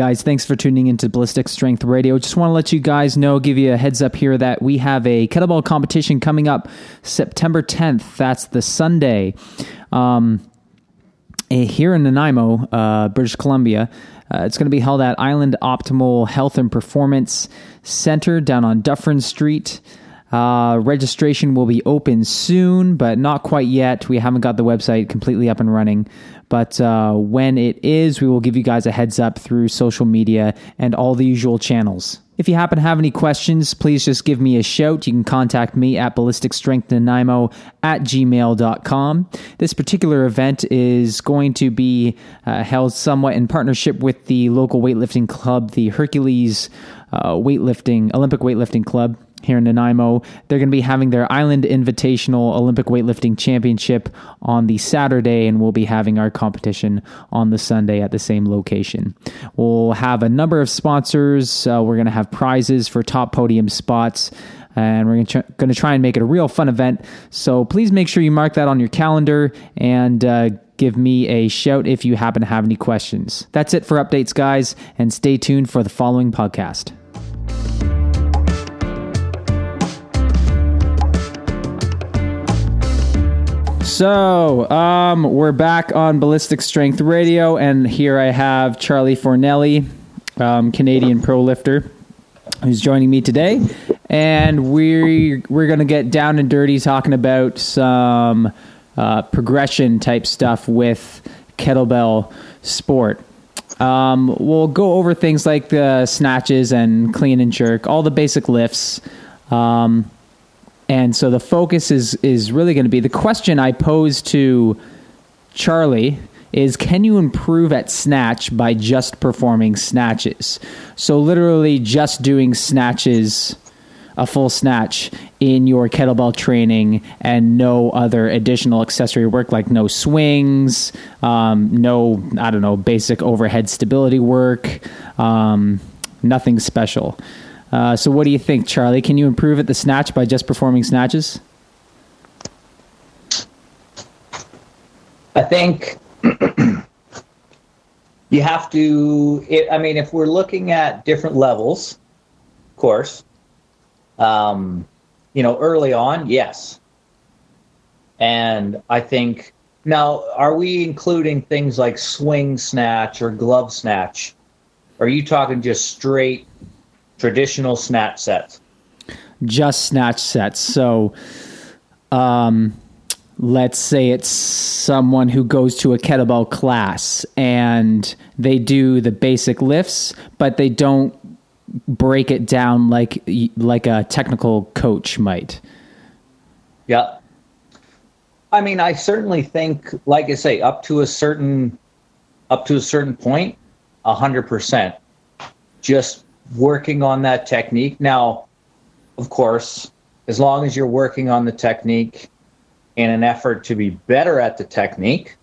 Guys. Thanks for tuning into Ballistic Strength Radio. Just want to let you guys know, give you a heads up here that we have a kettlebell competition coming up September 10th. That's the Sunday. Um, eh, here in Nanaimo, uh, British Columbia. Uh, it's going to be held at Island Optimal Health and Performance Center down on Dufferin Street. Uh, registration will be open soon, but not quite yet. We haven't got the website completely up and running. But uh, when it is, we will give you guys a heads up through social media and all the usual channels. If you happen to have any questions, please just give me a shout. You can contact me at ballisticstrengthnanaimo at gmail.com. This particular event is going to be uh, held somewhat in partnership with the local weightlifting club, the Hercules uh, Weightlifting Olympic Weightlifting Club here in Nanaimo. They're going to be having their Island Invitational Olympic Weightlifting Championship on the Saturday, and we'll be having our competition on the Sunday at the same location. We'll have a number of sponsors. Uh, we're going to have prizes for top podium spots. And we're going to try and make it a real fun event. So please make sure you mark that on your calendar and uh, give me a shout if you happen to have any questions. That's it for updates, guys, and stay tuned for the following podcast. So, um, we're back on Ballistic Strength Radio, and here I have Charlie Fornelli, um, Canadian pro lifter, who's joining me today. And we're, we're to get down and dirty talking about some uh, progression type stuff with kettlebell sport. Um, we'll go over things like the snatches and clean and jerk, all the basic lifts. Um, and so the focus is is really going to be the question I pose to Charlie is can you improve at snatch by just performing snatches? So literally just doing snatches a full snatch in your kettlebell training and no other additional accessory work like no swings, um, no, I don't know, basic overhead stability work, um, nothing special. Uh, so, what do you think, Charlie? Can you improve at the snatch by just performing snatches? I think you have to. It, I mean, if we're looking at different levels, of course, um, you know, early on, yes. And I think now, are we including things like swing snatch or glove snatch? Are you talking just straight traditional snatch sets? Just snatch sets. So, um, let's say it's someone who goes to a kettlebell class and they do the basic lifts, but they don't break it down like like a technical coach might. Yeah. I mean, I certainly think, like I say, up to a certain up to a certain point, a hundred percent. Just working on that technique. Now, of course, as long as you're working on the technique in an effort to be better at the technique,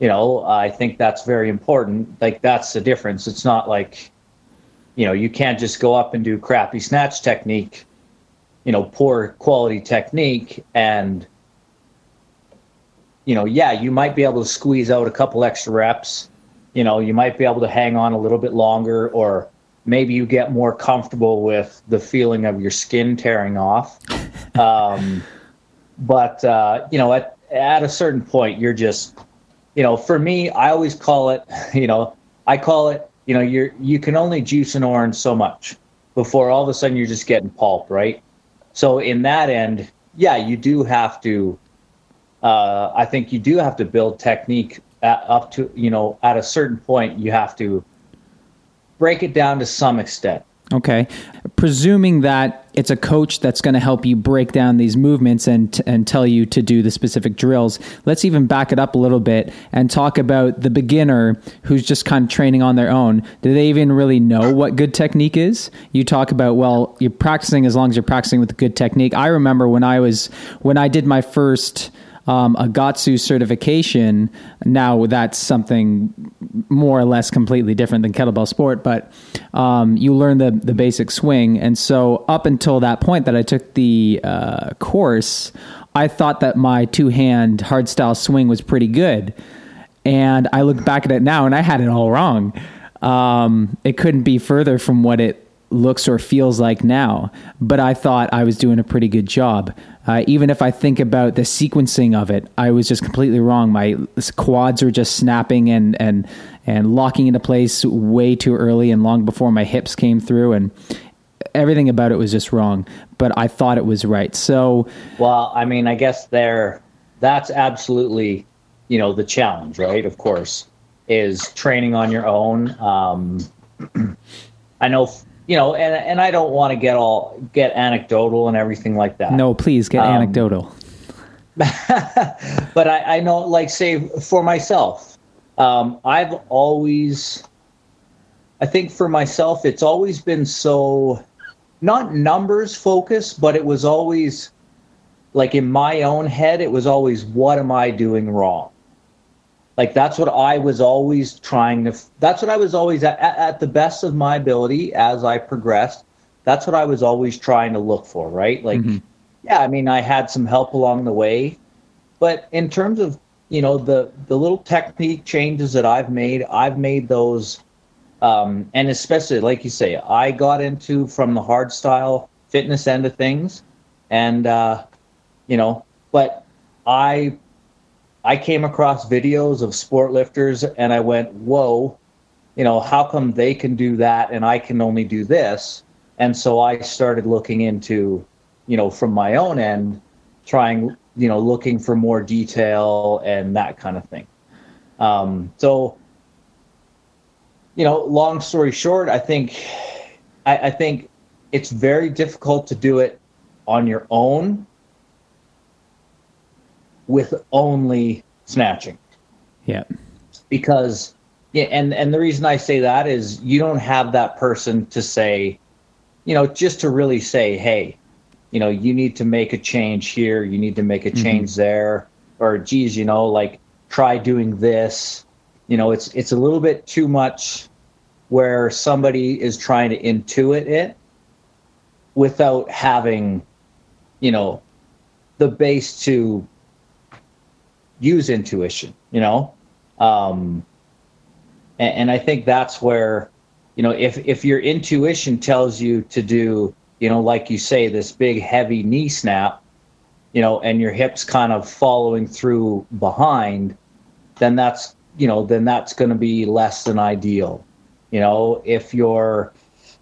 you know, I think that's very important. Like that's the difference. It's not like, you know, you can't just go up and do crappy snatch technique, you know, poor quality technique and you know, yeah, you might be able to squeeze out a couple extra reps. You know, you might be able to hang on a little bit longer or maybe you get more comfortable with the feeling of your skin tearing off. Um, but uh, you know, at at a certain point, you're just, you know, for me, I always call it, you know, I call it, you know, you're you can only juice an orange so much before all of a sudden you're just getting pulp, right? So in that end, yeah, you do have to. Uh, I think you do have to build technique at, up to you know at a certain point you have to break it down to some extent. Okay. Presuming that it's a coach that's going to help you break down these movements and and tell you to do the specific drills. Let's even back it up a little bit and talk about the beginner who's just kind of training on their own. Do they even really know what good technique is? You talk about well, you're practicing as long as you're practicing with good technique. I remember when I was when I did my first um, Agatsu certification. Now that's something more or less completely different than kettlebell sport, but um, you learn the the basic swing. And so up until that point that I took the uh, course, I thought that my two hand hardstyle swing was pretty good. And I look back at it now, and I had it all wrong. um, it couldn't be further from what it looks or feels like now. But I thought I was doing a pretty good job. Uh, even if I think about the sequencing of it, I was just completely wrong. My quads are just snapping and and and locking into place way too early and long before my hips came through, and everything about it was just wrong. But I thought it was right. So, well, I mean, I guess there, that's absolutely, you know, the challenge, right? Of course, is training on your own. Um, I know you know, and and I don't want to get all get anecdotal and everything like that. No, please get um, anecdotal. but I, I know, like, say for myself, um, I've always, I think for myself, it's always been so, not numbers focused, but it was always, like in my own head, it was always, what am I doing wrong? Like that's what i was always trying to that's what i was always at, at, the best of my ability as i progressed that's what i was always trying to look for right like mm-hmm. yeah i mean i had some help along the way but in terms of you know the the little technique changes that i've made i've made those um, and especially like you say i got into from the hard style fitness end of things and uh, you know but i I came across videos of sport lifters and I went, whoa, you know, how come they can do that and I can only do this? And so I started looking into, you know, from my own end, trying, you know, looking for more detail and that kind of thing. Um, so, you know, long story short, I think, I, I think it's very difficult to do it on your own with only snatching. Yeah. Because yeah, and and the reason I say that is you don't have that person to say, you know, just to really say, hey, you know, you need to make a change here, you need to make a mm-hmm. change mm-hmm. there, or geez, you know, like try doing this. You know, it's it's a little bit too much where somebody is trying to intuit it without having, you know, the base to use intuition, you know? Um, and, and I think that's where, you know, if, if your intuition tells you to do, you know, like you say, this big heavy knee snap, you know, and your hips kind of following through behind, then that's, you know, then that's going to be less than ideal. You know, if you're,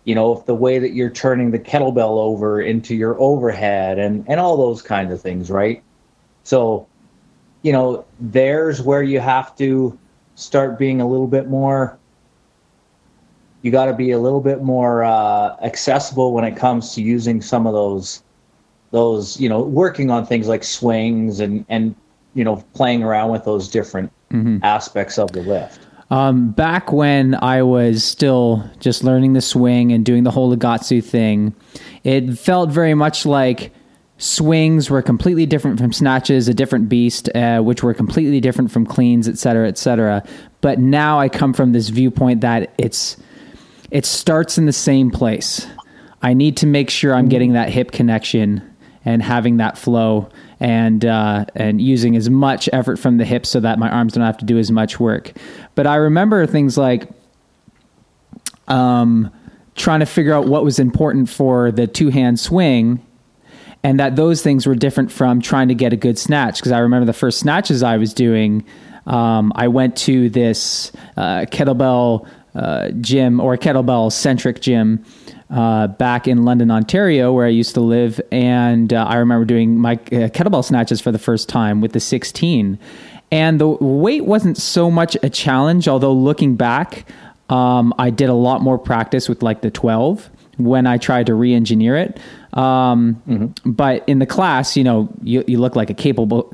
you know, if the way that you're turning the kettlebell over into your overhead and, and all those kinds of things, right? So you know, there's where you have to start being a little bit more. You got to be a little bit more uh, accessible when it comes to using some of those, those you know, working on things like swings and and you know, playing around with those different mm-hmm. aspects of the lift. Um, back when I was still just learning the swing and doing the whole Legatsu thing, it felt very much like swings were completely different from snatches, a different beast, uh, which were completely different from cleans, et cetera, et cetera. But now I come from this viewpoint that it's it starts in the same place. I need to make sure I'm getting that hip connection and having that flow and uh, and using as much effort from the hips so that my arms don't have to do as much work. But I remember things like um, trying to figure out what was important for the two hand swing and that those things were different from trying to get a good snatch. Because I remember the first snatches I was doing, um, I went to this uh, kettlebell uh, gym or kettlebell centric gym. Uh, back in London, Ontario, where I used to live, and uh, I remember doing my uh, kettlebell snatches for the first time with the 16. And the weight wasn't so much a challenge, although looking back, um, I did a lot more practice with like the 12 when I tried to re-engineer it. Um, mm-hmm. But in the class, you know, you, you look like a capable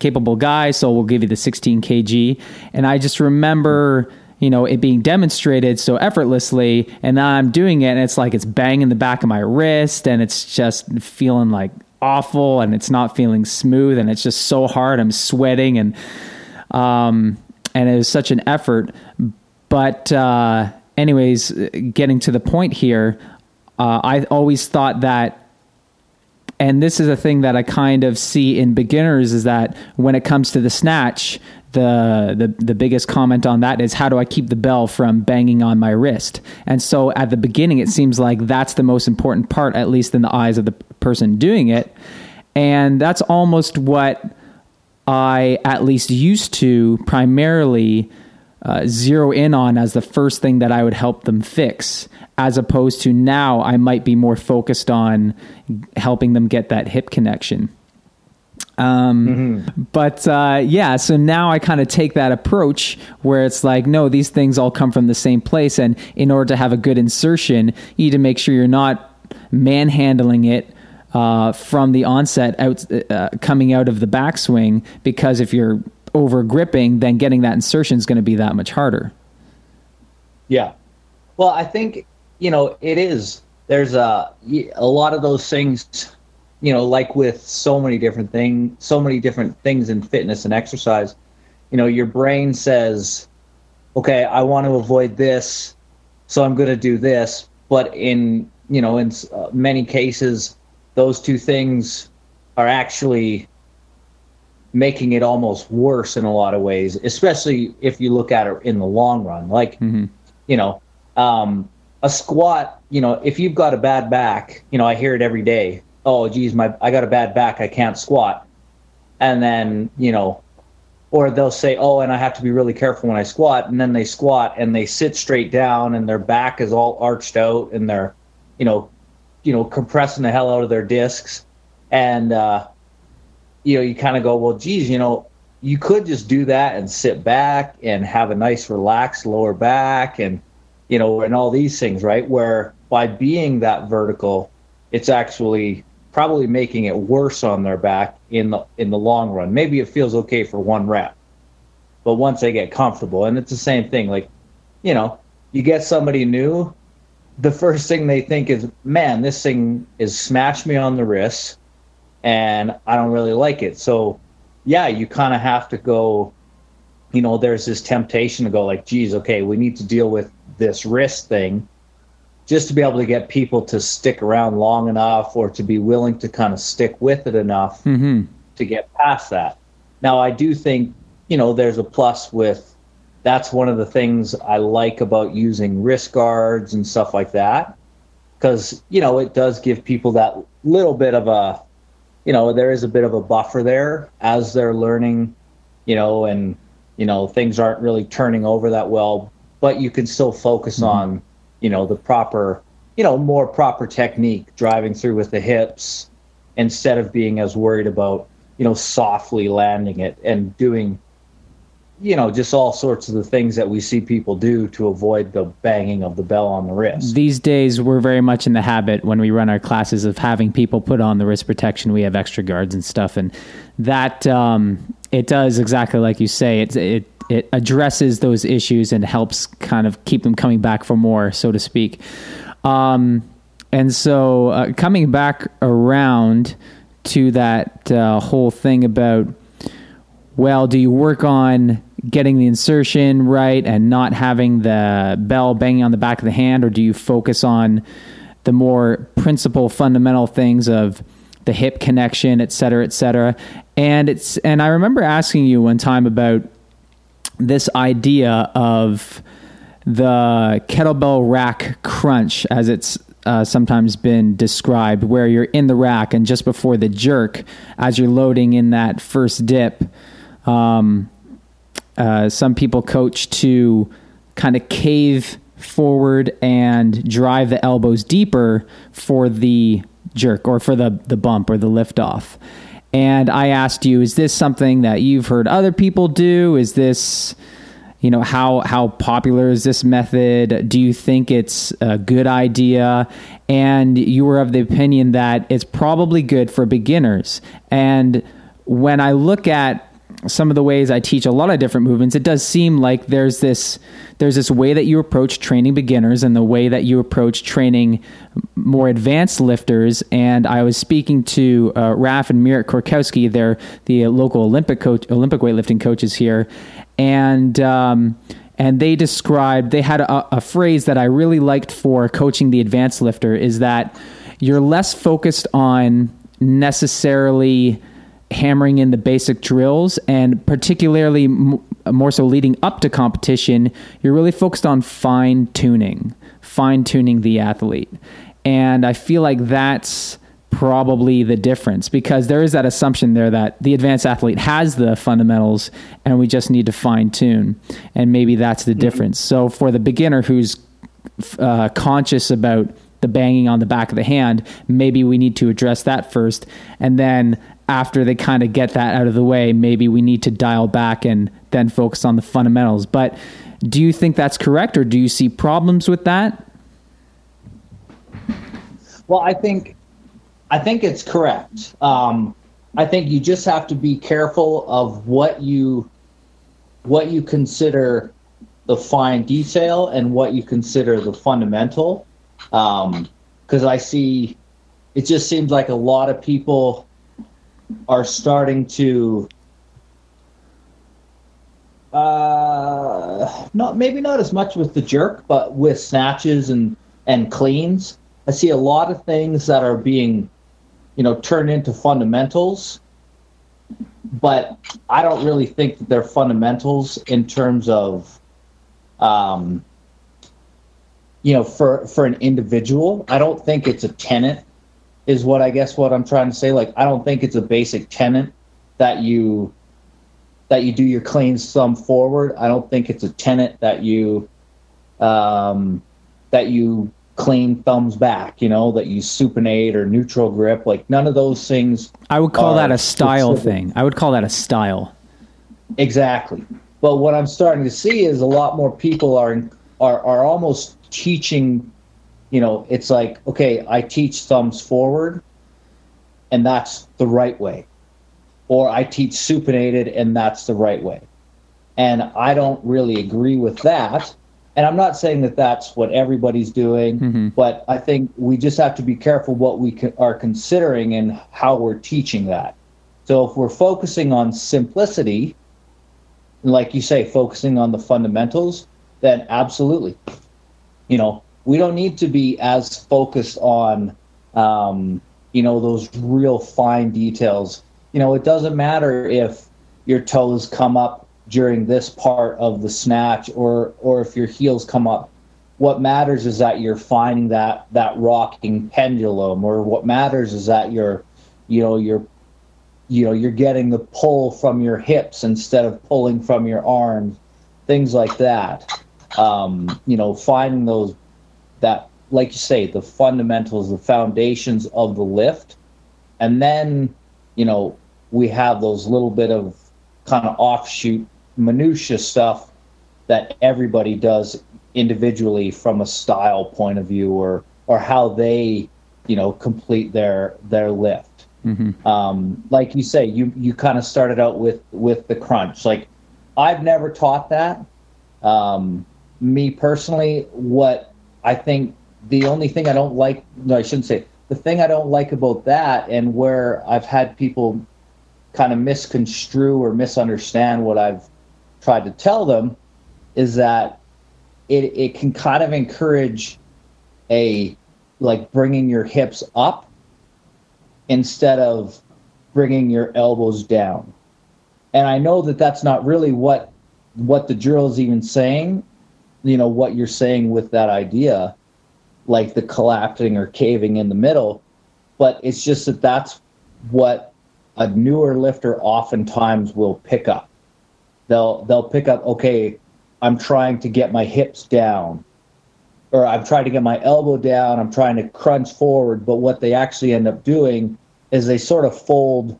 capable guy, so we'll give you the 16 kg. And I just remember, you know, it being demonstrated so effortlessly, and now I'm doing it, and it's like it's banging the back of my wrist, and it's just feeling like awful, and it's not feeling smooth, and it's just so hard. I'm sweating, and um, and it was such an effort. But uh, anyways, getting to the point here, uh, I always thought that and this is a thing that I kind of see in beginners is that when it comes to the snatch, the, the the biggest comment on that is how do I keep the bell from banging on my wrist? And so at the beginning, it seems like that's the most important part, at least in the eyes of the person doing it, and that's almost what I at least used to primarily uh, zero in on as the first thing that I would help them fix, as opposed to now I might be more focused on helping them get that hip connection. Um, mm-hmm. But uh, yeah, so now I kind of take that approach where it's like, no, these things all come from the same place. And in order to have a good insertion, you need to make sure you're not manhandling it uh, from the onset out uh, coming out of the backswing because if you're over gripping, then getting that insertion is going to be that much harder. Yeah. Well, I think, you know, it is. There's a, a lot of those things, you know, like with so many different things, so many different things in fitness and exercise, you know, your brain says, okay, I want to avoid this, so I'm going to do this. But in, you know, in uh, many cases, those two things are actually making it almost worse in a lot of ways, especially if you look at it in the long run. Like, mm-hmm. you know, um, a squat, you know, if you've got a bad back, you know, I hear it every day. Oh, geez, my I got a bad back, I can't squat. And then, you know, or they'll say, "Oh, and I have to be really careful when I squat." And then they squat and they sit straight down, and their back is all arched out, and they're, you know, you know, compressing the hell out of their discs, and uh, you know, you kind of go, well, geez, you know, you could just do that and sit back and have a nice relaxed lower back and, you know, and all these things, right? Where by being that vertical, it's actually probably making it worse on their back in the in the long run. Maybe it feels okay for one rep, but once they get comfortable, and it's the same thing. Like, you know, you get somebody new, the first thing they think is, "Man, this thing is smashed me on the wrist and I don't really like it. So, yeah, you kind of have to go. You know, there's this temptation to go like, "Geez, okay, we need to deal with this wrist thing." Just to be able to get people to stick around long enough or to be willing to kind of stick with it enough mm-hmm. to get past that. Now, I do think, you know, there's a plus with that's one of the things I like about using wrist guards and stuff like that. Because, you know, it does give people that little bit of a you know, there is a bit of a buffer there as they're learning, you know, and, you know, things aren't really turning over that well, but you can still focus mm-hmm. on, you know, the proper, you know, more proper technique, driving through with the hips instead of being as worried about, you know, softly landing it and doing you know, just all sorts of the things that we see people do to avoid the banging of the bell on the wrist. These days, we're very much in the habit when we run our classes of having people put on the wrist protection. We have extra guards and stuff, and that um, it does exactly like you say. It it it addresses those issues and helps kind of keep them coming back for more, so to speak. Um, and so, uh, coming back around to that uh, whole thing about well, do you work on getting the insertion right and not having the bell banging on the back of the hand, or do you focus on the more principal, fundamental things of the hip connection, et cetera, et cetera? And it's and I remember asking you one time about this idea of the kettlebell rack crunch, as it's uh, sometimes been described, where you're in the rack and just before the jerk, as you're loading in that first dip. Um, uh, some people coach to kind of cave forward and drive the elbows deeper for the jerk or for the, the bump or the lift off. And I asked you, is this something that you've heard other people do? Is this, you know, how how popular is this method? Do you think it's a good idea? And you were of the opinion that it's probably good for beginners. And when I look at some of the ways I teach a lot of different movements, it does seem like there's this there's this way that you approach training beginners and the way that you approach training more advanced lifters. And I was speaking to uh, Raf and Mirit Korkowski, they're the local Olympic coach, Olympic weightlifting coaches here, and. Um, and they described they had a, a phrase that I really liked for coaching the advanced lifter is that you're less focused on necessarily hammering in the basic drills and particularly m- more so leading up to competition you're really focused on fine tuning fine tuning the athlete. And i feel like that's probably the difference because there is that assumption there that the advanced athlete has the fundamentals and we just need to fine tune and maybe that's the mm-hmm. difference. So for the beginner who's uh, conscious about the banging on the back of the hand maybe we need to address that first. And then after they kind of get that out of the way maybe we need to dial back and then focus on the fundamentals but do you think that's correct or do you see problems with that well i think I think it's correct. Um, I think you just have to be careful of what you what you consider the fine detail and what you consider the fundamental. Because um, I see, it just seems like a lot of people are starting to uh, not maybe not as much with the jerk, but with snatches and and cleans. I see a lot of things that are being you know, turn into fundamentals. But I don't really think that they're fundamentals in terms of, um, you know, for for an individual. I don't think it's a tenant, is what I guess what I'm trying to say. Like, I don't think it's a basic tenant that you that you do your cleans thumb forward. I don't think it's a tenant that you um, that you clean thumbs back, you know, that you supinate or neutral grip. Like none of those things. I would call that a style specific. thing. I would call that a style. Exactly. But what I'm starting to see is a lot more people are are are almost teaching. You know, it's like okay, I teach thumbs forward, and that's the right way, or I teach supinated, and that's the right way. And I don't really agree with that and I'm not saying that that's what everybody's doing, mm-hmm. but I think we just have to be careful what we are considering and how we're teaching that. So if we're focusing on simplicity, like you say, focusing on the fundamentals, then absolutely. You know, we don't need to be as focused on, um, you know, those real fine details. You know, it doesn't matter if your toes come up during this part of the snatch or or if your heels come up what matters is that you're finding that that rocking pendulum or what matters is that you're you know you're you know you're getting the pull from your hips instead of pulling from your arms things like that um, you know finding those that like you say the fundamentals the foundations of the lift. And then you know we have those little bit of kind of offshoot minutia stuff that everybody does individually from a style point of view or or how they you know complete their their lift. Mm-hmm. um, like you say you you kind of started out with with the crunch. Like i've never taught that. Um, me personally what i think the only thing i don't like no i shouldn't say the thing i don't like about that and where i've had people kind of misconstrue or misunderstand what i've tried to tell them is that it, it can kind of encourage a like bringing your hips up instead of bringing your elbows down. And i know that that's not really what what the drill is even saying you know what you're saying with that idea like the collapsing or caving in the middle but it's just that that's what a newer lifter oftentimes will pick up. They'll they'll pick up okay i'm trying to get my hips down or i'm trying to get my elbow down i'm trying to crunch forward but what they actually end up doing is they sort of fold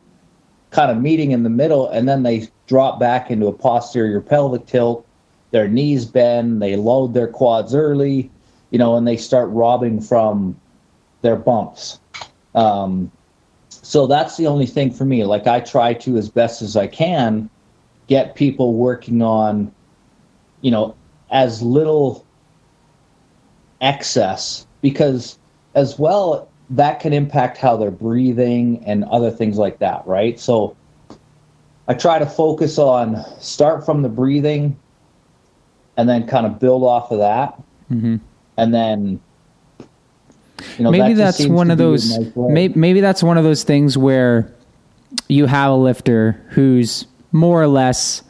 kind of meeting in the middle and then they drop back into a posterior pelvic tilt their knees bend they load their quads early you know and they start robbing from their bumps um, so that's the only thing for me like i try to as best as i can get people working on, you know, as little excess because as well that can impact how they're breathing and other things like that, right? So I try to focus on start from the breathing and then kind of build off of that. Mm-hmm. And then you know, maybe that that's one of those nice maybe, maybe that's one of those things where you have a lifter who's more or less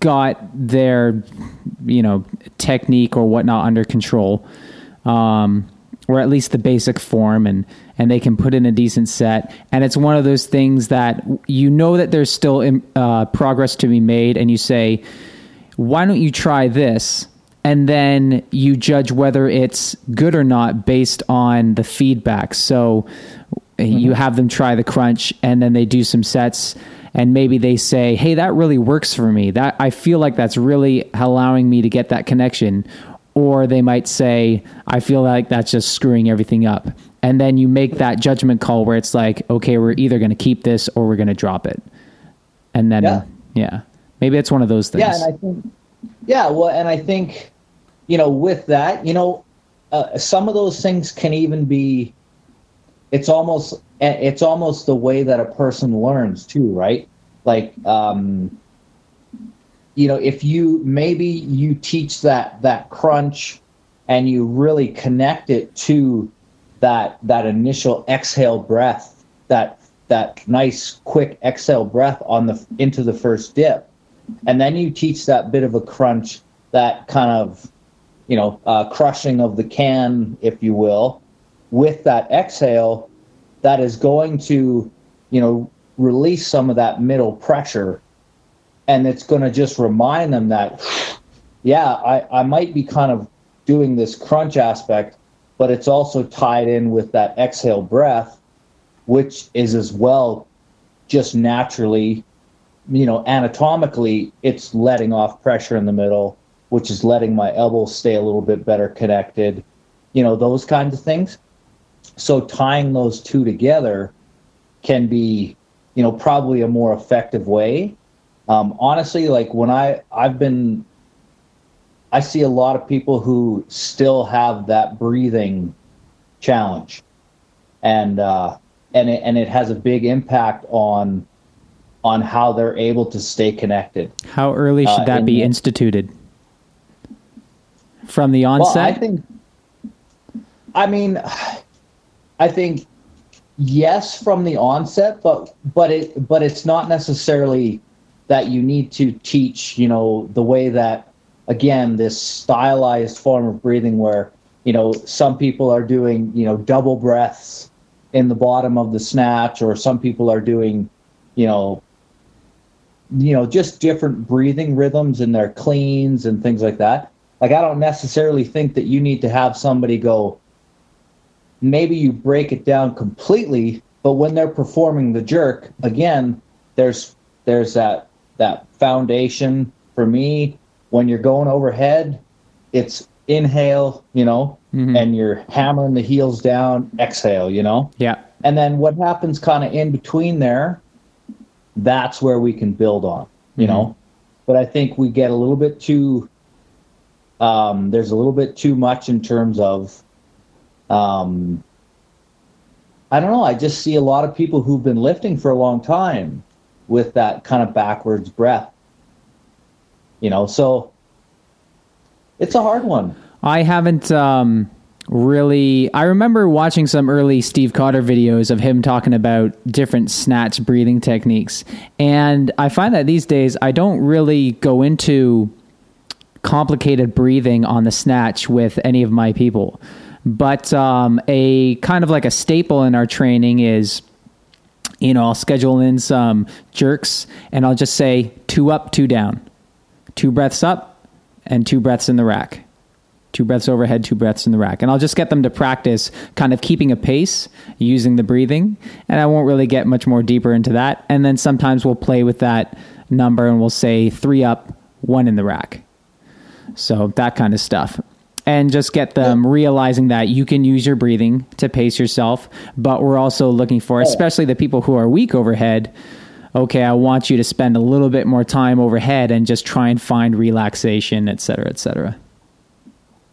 got their you know technique or whatnot under control um, or at least the basic form and and they can put in a decent set and it's one of those things that you know that there's still uh, progress to be made and you say why don't you try this and then you judge whether it's good or not based on the feedback so mm-hmm. you have them try the crunch and then they do some sets and maybe they say, "Hey, that really works for me. That I feel like that's really allowing me to get that connection." Or they might say, "I feel like that's just screwing everything up." And then you make that judgment call where it's like, "Okay, we're either going to keep this or we're going to drop it." And then yeah. yeah. Maybe it's one of those things. Yeah, and I think yeah, well, and I think you know, with that, you know, uh, some of those things can even be it's almost it's almost the way that a person learns too, right? Like, um, you know, if you maybe you teach that that crunch and you really connect it to that that initial exhale breath, that that nice quick exhale breath on the into the first dip, and then you teach that bit of a crunch, that kind of you know uh, crushing of the can, if you will, with that exhale that is going to, you know, release some of that middle pressure. And it's going to just remind them that, yeah, I, I might be kind of doing this crunch aspect, but it's also tied in with that exhale breath, which is as well just naturally, you know, anatomically, it's letting off pressure in the middle, which is letting my elbows stay a little bit better connected, you know, those kinds of things. So tying those two together can be, you know, probably a more effective way. Um, honestly, like when I I've been, I see a lot of people who still have that breathing challenge, and uh, and it, and it has a big impact on on how they're able to stay connected. How early should uh, that be the, instituted? From the onset? Well, I think. I mean, I think yes from the onset, but but it but it's not necessarily that you need to teach, you know, the way that again this stylized form of breathing where you know some people are doing you know double breaths in the bottom of the snatch or some people are doing you know you know just different breathing rhythms in their cleans and things like that like i don't necessarily think that you need to have somebody go maybe you break it down completely, but when they're performing the jerk, again, there's there's that that foundation for me when you're going overhead, it's inhale, you know, mm-hmm. and you're hammering the heels down, exhale, you know? Yeah. And then what happens kind of in between there, that's where we can build on, you mm-hmm. know? But I think we get a little bit too um, there's a little bit too much in terms of um, I don't know. I just see a lot of people who've been lifting for a long time with that kind of backwards breath. You know, so it's a hard one. I haven't um, really. I remember watching some early Steve Cotter videos of him talking about different snatch breathing techniques. And I find that these days I don't really go into complicated breathing on the snatch with any of my people. But um, a kind of like a staple in our training is, you know, I'll schedule in some jerks and I'll just say two up, two down, two breaths up, and two breaths in the rack. Two breaths overhead, two breaths in the rack. And I'll just get them to practice kind of keeping a pace using the breathing. And I won't really get much more deeper into that. And then sometimes we'll play with that number and we'll say three up, one in the rack. So that kind of stuff and just get them realizing that you can use your breathing to pace yourself. But we're also looking for, oh. especially the people who are weak overhead, okay, I want you to spend a little bit more time overhead and just try and find relaxation, et cetera, et cetera.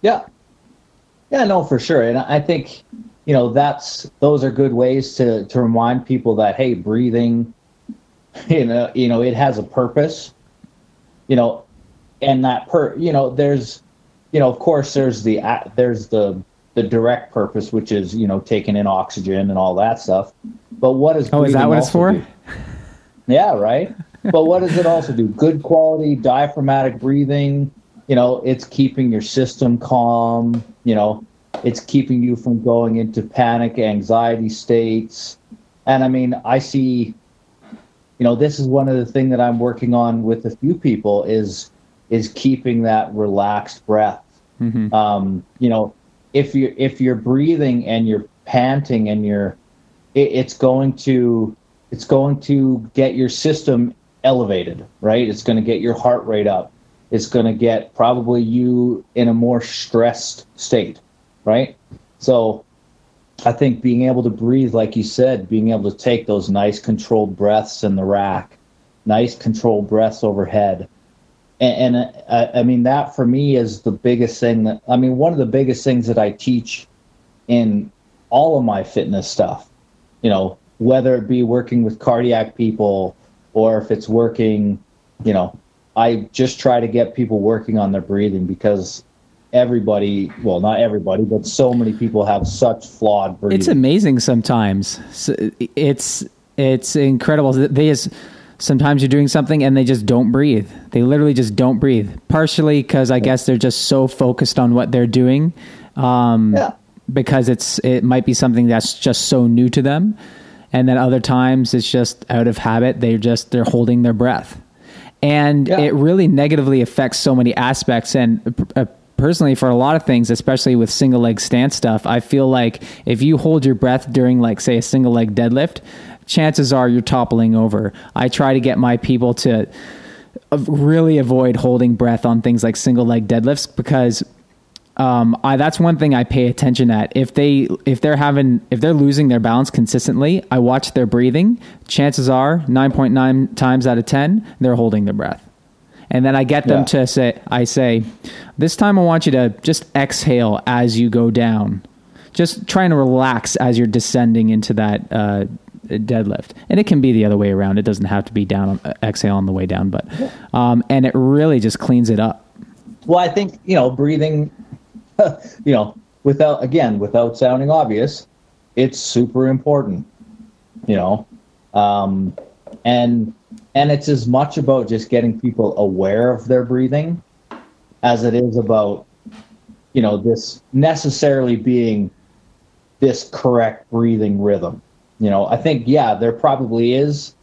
Yeah. Yeah, no, for sure. And I think, you know, that's, those are good ways to, to remind people that, hey, breathing, you know, you know, it has a purpose, you know, and that per, you know, there's, you know, of course, there's the there's the the direct purpose, which is you know taking in oxygen and all that stuff. But what is oh, is that what it's for? Do? Yeah, right. but what does it also do? Good quality diaphragmatic breathing. You know, it's keeping your system calm. You know, it's keeping you from going into panic, anxiety states. And I mean, I see, you know, this is one of the things that I'm working on with a few people is is keeping that relaxed breath. Mm-hmm. Um, you know, if you if you're breathing and you're panting and you're, it, it's going to it's going to get your system elevated, right? It's going to get your heart rate up. It's going to get probably you in a more stressed state, right? So I think being able to breathe, like you said, being able to take those nice controlled breaths in the rack, nice controlled breaths overhead. And, and uh, I mean, that for me is the biggest thing that, I mean, one of the biggest things that I teach in all of my fitness stuff, you know, whether it be working with cardiac people or if it's working, you know, I just try to get people working on their breathing because everybody, well, not everybody, but so many people have such flawed breathing. It's amazing sometimes. It's it's incredible. They just sometimes you're doing something and they just don't breathe. They literally just don't breathe. Partially because I guess they're just so focused on what they're doing. Um, yeah. Because it's it might be something that's just so new to them, and then other times it's just out of habit. They're just they're holding their breath, and yeah. it really negatively affects so many aspects. And uh, personally for a lot of things, especially with single leg stance stuff, I feel like if you hold your breath during, like, say, a single leg deadlift, chances are you're toppling over. I try to get my people to really avoid holding breath on things like single leg deadlifts because um, I, that's one thing I pay attention at. If they if they're having if they're losing their balance consistently, I watch their breathing. Chances are nine point nine times out of ten they're holding their breath and then I get them yeah. to say, I say, this time I want you to just exhale as you go down, just trying to relax as you're descending into that uh, deadlift. And it can be the other way around. It doesn't have to be down, uh, exhale on the way down, but um, and it really just cleans it up. Well, I think you know breathing, you know, without again without sounding obvious, it's super important. You know, um, and and it's as much about just getting people aware of their breathing as it is about you know this necessarily being this correct breathing rhythm you know i think yeah there probably is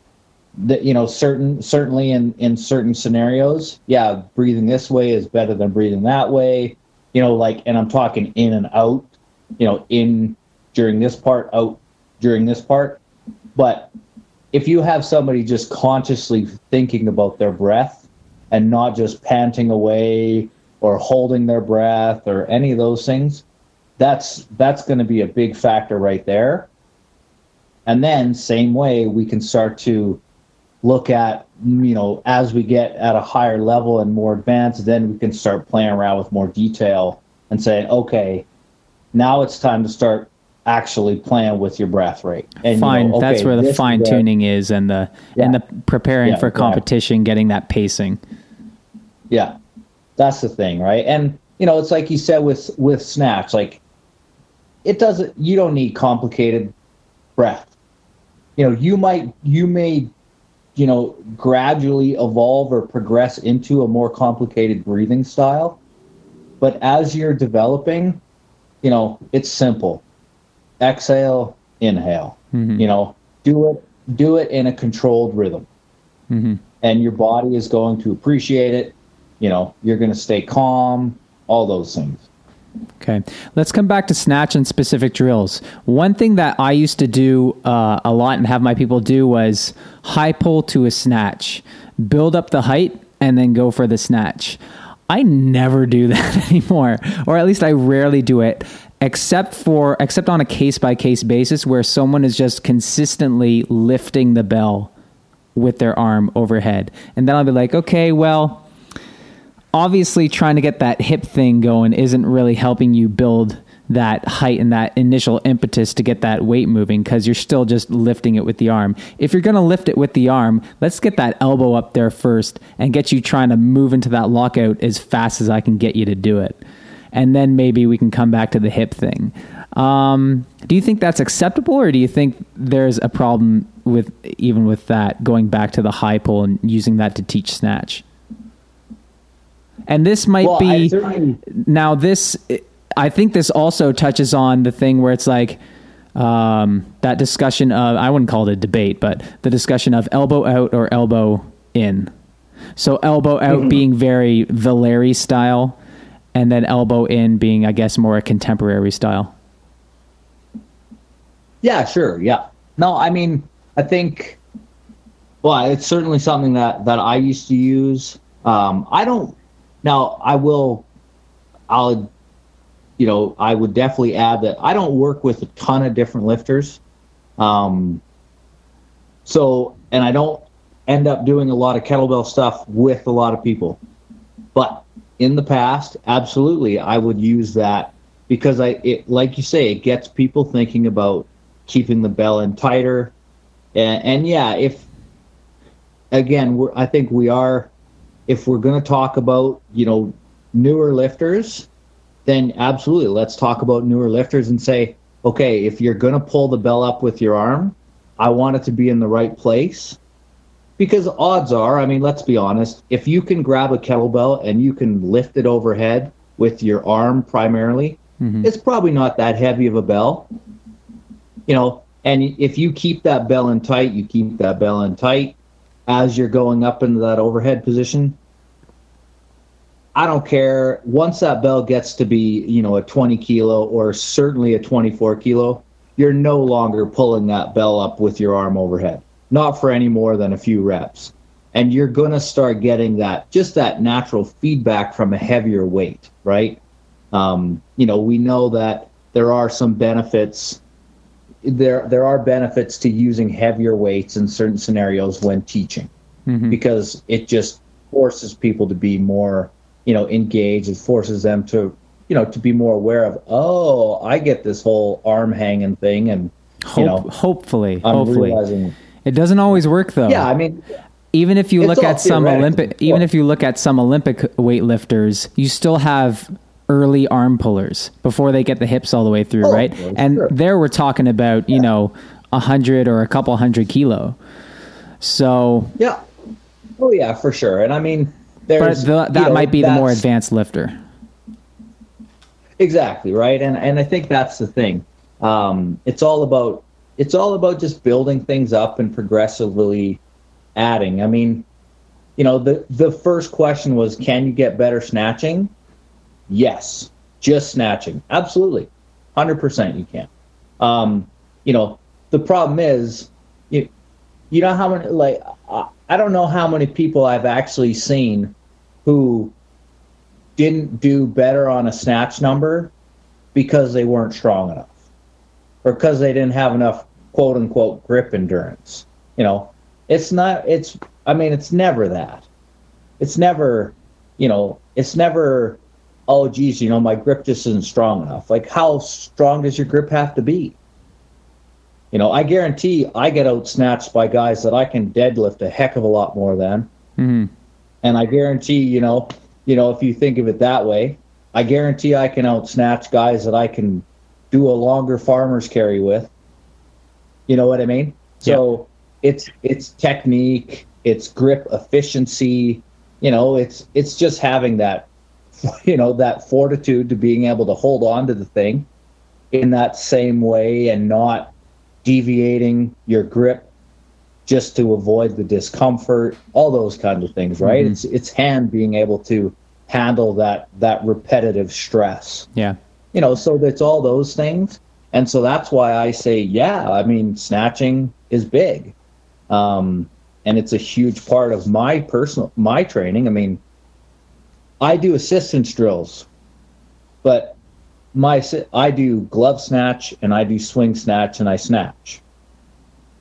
that you know certain certainly in in certain scenarios yeah breathing this way is better than breathing that way you know like and i'm talking in and out you know in during this part out during this part but if you have somebody just consciously thinking about their breath and not just panting away or holding their breath or any of those things, that's that's going to be a big factor right there. And then same way we can start to look at you know as we get at a higher level and more advanced then we can start playing around with more detail and saying okay now it's time to start actually playing with your breath rate. And fine, you know, okay, that's where the fine tuning is, and the yeah. and the preparing yeah, for competition, getting that pacing. Yeah, that's the thing, right? And you know, it's like you said with with snatch, like it doesn't. You don't need complicated breath. You know, you might you may you know gradually evolve or progress into a more complicated breathing style but as you're developing you know it's simple exhale, inhale. Mm-hmm. You know, do it do it in a controlled rhythm. Mm-hmm. And your body is going to appreciate it. You know, you're going to stay calm, all those things. Okay, let's come back to snatch and specific drills. One thing that I used to do uh, a lot and have my people do was high pull to a snatch, build up the height, and then go for the snatch. I never do that anymore, or at least I rarely do it except for except on a case by case basis where someone is just consistently lifting the bell with their arm overhead. And then I'll be like, "Okay, well, obviously trying to get that hip thing going isn't really helping you build that height and that initial impetus to get that weight moving because you're still just lifting it with the arm. If you're going to lift it with the arm, let's get that elbow up there first and get you trying to move into that lockout as fast as I can get you to do it. and then maybe we can come back to the hip thing. Um, do you think that's acceptable, or do you think there's a problem with even with that going back to the high pull and using that to teach snatch? And this might Well, be certainly- now this. I think this also touches on the thing where it's like um, that discussion of I wouldn't call it a debate, but the discussion of elbow out or elbow in. So elbow out being very Valeri style, and then elbow in being, I guess, more a contemporary style. Yeah, sure. Yeah. No, I mean, I think, well, it's certainly something that, that I used to use. Um, I don't, now I will, I'll, you know, I would definitely add that I don't work with a ton of different lifters. Um, so, and I don't end up doing a lot of kettlebell stuff with a lot of people. But in the past, absolutely, I would use that because I, it, like you say, it gets people thinking about keeping the bell in tighter. And, and yeah, if again, I think we are, if we're going to talk about you know newer lifters, then absolutely, let's talk about newer lifters and say, okay, if you're going to pull the bell up with your arm, I want it to be in the right place. Because odds are, I mean, let's be honest, if you can grab a kettlebell and you can lift it overhead with your arm primarily, mm-hmm. it's probably not that heavy of a bell. You know, and if you keep that bell in tight, you keep that bell in tight as you're going up into that overhead position. I don't care. Once that bell gets to be, you know, a 20 kilo or certainly a 24 kilo, you're no longer pulling that bell up with your arm overhead, not for any more than a few reps. And you're going to start getting that, just that natural feedback from a heavier weight, right? Um, you know, we know that there are some benefits. There, there are benefits to using heavier weights in certain scenarios when teaching mm-hmm. because it just forces people to be more you know engaged. It forces them to you know to be more aware of oh i get this whole arm hanging thing and Hope, you know hopefully, i'm hopefully, realizing it doesn't always work though. yeah i mean even if you look at some Olympic, even if you look at some Olympic weightlifters, you still have early arm pullers before they get the hips all the way through, Oh, right? and sure. there we're talking about you know a hundred or a couple hundred kilo. So, yeah oh yeah for sure and i mean but there's the, you that know, might be the more advanced lifter. Exactly right, and and I think that's the thing. Um, it's all about it's all about just building things up and progressively adding. I mean, you know, the the first question was, can you get better snatching? Yes, just snatching, absolutely, hundred percent you can. Um, you know, the problem is, you you know how many like I, I don't know how many people I've actually seen who didn't do better on a snatch number because they weren't strong enough or because they didn't have enough quote unquote grip endurance. You know, it's not, it's, I mean, it's never that. It's never, you know, it's never, oh, geez, you know, my grip just isn't strong enough. Like, how strong does your grip have to be? You know, I guarantee I get out snatched by guys that I can deadlift a heck of a lot more than. hmm And I guarantee, you know, you know, if you think of it that way, I guarantee I can out snatch guys that I can do a longer farmer's carry with. You know what I mean? So it's it's technique, it's grip efficiency, you know, it's it's just having that you know, that fortitude to being able to hold on to the thing in that same way and not deviating your grip just to avoid the discomfort, all those kinds of things, right? Mhm. It's it's hand being able to handle that that repetitive stress. Yeah. You know, so it's all those things. And so that's why I say, yeah, I mean, snatching is big. Um, and it's a huge part of my personal my training. I mean, I do assistance drills, but my I do glove snatch and I do swing snatch and I snatch.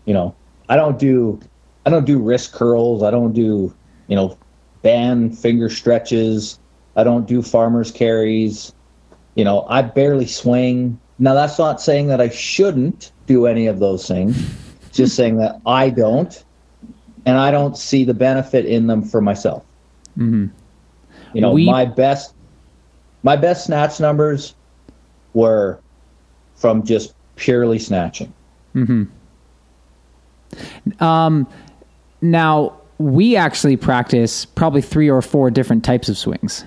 You know, I don't do I don't do wrist curls. I don't do you know band finger stretches. I don't do farmers carries. You know, I barely swing. Now that's not saying that I shouldn't do any of those things. just saying that I don't, and I don't see the benefit in them for myself. hmm You know, We- my best my best snatch numbers were from just purely snatching. Um, now we actually practice probably three or four different types of swings,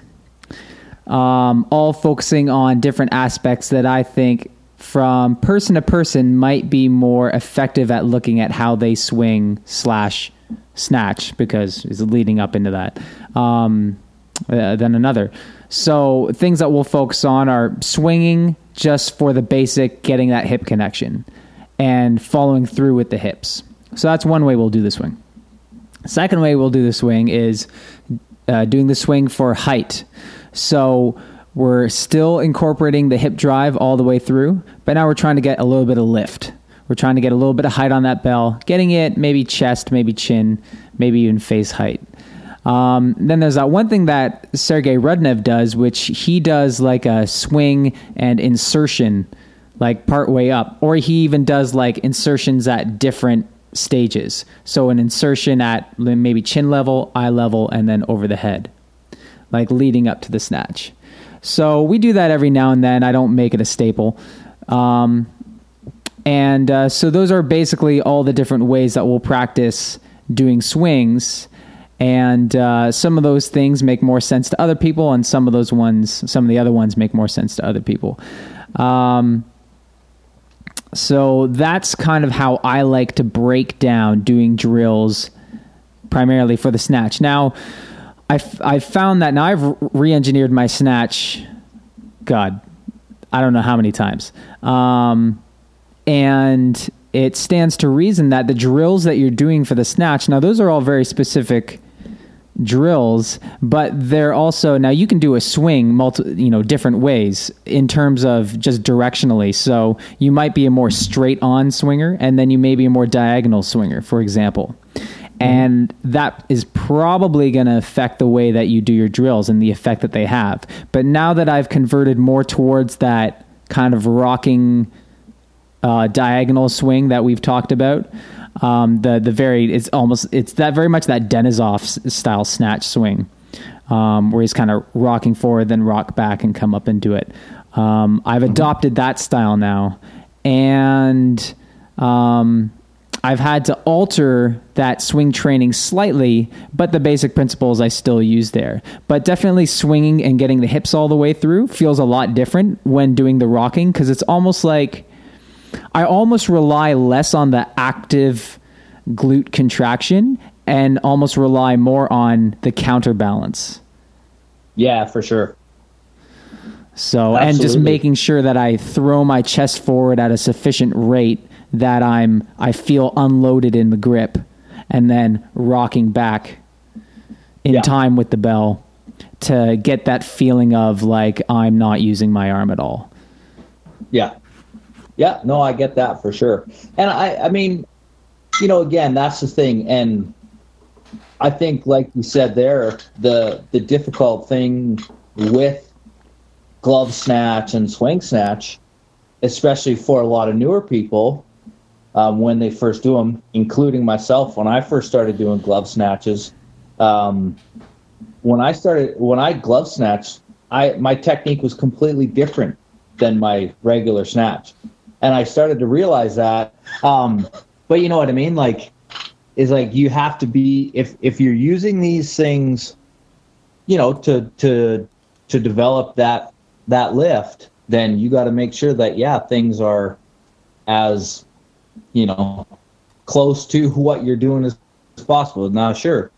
um, all focusing on different aspects that I think from person to person might be more effective at looking at how they swing slash snatch because it's leading up into that. Um, uh, than another. So things that we'll focus on are swinging just for the basic getting that hip connection and following through with the hips. So that's one way we'll do the swing. Second way we'll do the swing is uh, doing the swing for height. So we're still incorporating the hip drive all the way through, but now we're trying to get a little bit of lift. We're trying to get a little bit of height on that bell, getting it maybe chest, maybe chin, maybe even face height. Um, then there's that one thing that Sergey Rudnev does, which he does like a swing and insertion, like part way up, or he even does like insertions at different stages. So an insertion at maybe chin level, eye level, and then over the head, like leading up to the snatch. So we do that every now and then. I don't make it a staple. Um, and uh, so those are basically all the different ways that we'll practice doing swings. And uh, some of those things make more sense to other people, and some of those ones, some of the other ones make more sense to other people. Um, so that's kind of how I like to break down doing drills primarily for the snatch. Now, I've, I've found that now I've re engineered my snatch, God, I don't know how many times. Um, and it stands to reason that the drills that you're doing for the snatch, now those are all very specific drills, but they're also now you can do a swing multi, you know, different ways in terms of just directionally. So you might be a more straight on swinger, and then you may be a more diagonal swinger, for example. Mm-hmm. And that is probably going to affect the way that you do your drills and the effect that they have. But now that I've converted more towards that kind of rocking uh, diagonal swing that we've talked about, um, the the very it's almost it's that very much that Denisov style snatch swing, um, where he's kind of rocking forward, then rock back and come up and do it. Um, I've adopted that style now, and um, I've had to alter that swing training slightly, but the basic principles I still use there. But definitely swinging and getting the hips all the way through feels a lot different when doing the rocking because it's almost like I almost rely less on the active glute contraction and almost rely more on the counterbalance. Yeah, for sure. So, and just making sure that I throw my chest forward at a sufficient rate that I'm I feel unloaded in the grip and then rocking back in Yeah. time with the bell to get that feeling of like I'm not using my arm at all. Yeah. Yeah, no, I get that for sure. And I I mean, you know, again, that's the thing and I think like you said there, the the difficult thing with glove snatch and swing snatch, especially for a lot of newer people, um, when they first do them, including myself when I first started doing glove snatches, um, when I started when I glove snatched, I my technique was completely different than my regular snatch, and I started to realize that. Um, but you know what I mean, like, is like you have to be if if you're using these things, you know, to to to develop that that lift, then you got to make sure that yeah things are as you know close to what you're doing as possible. Now, sure,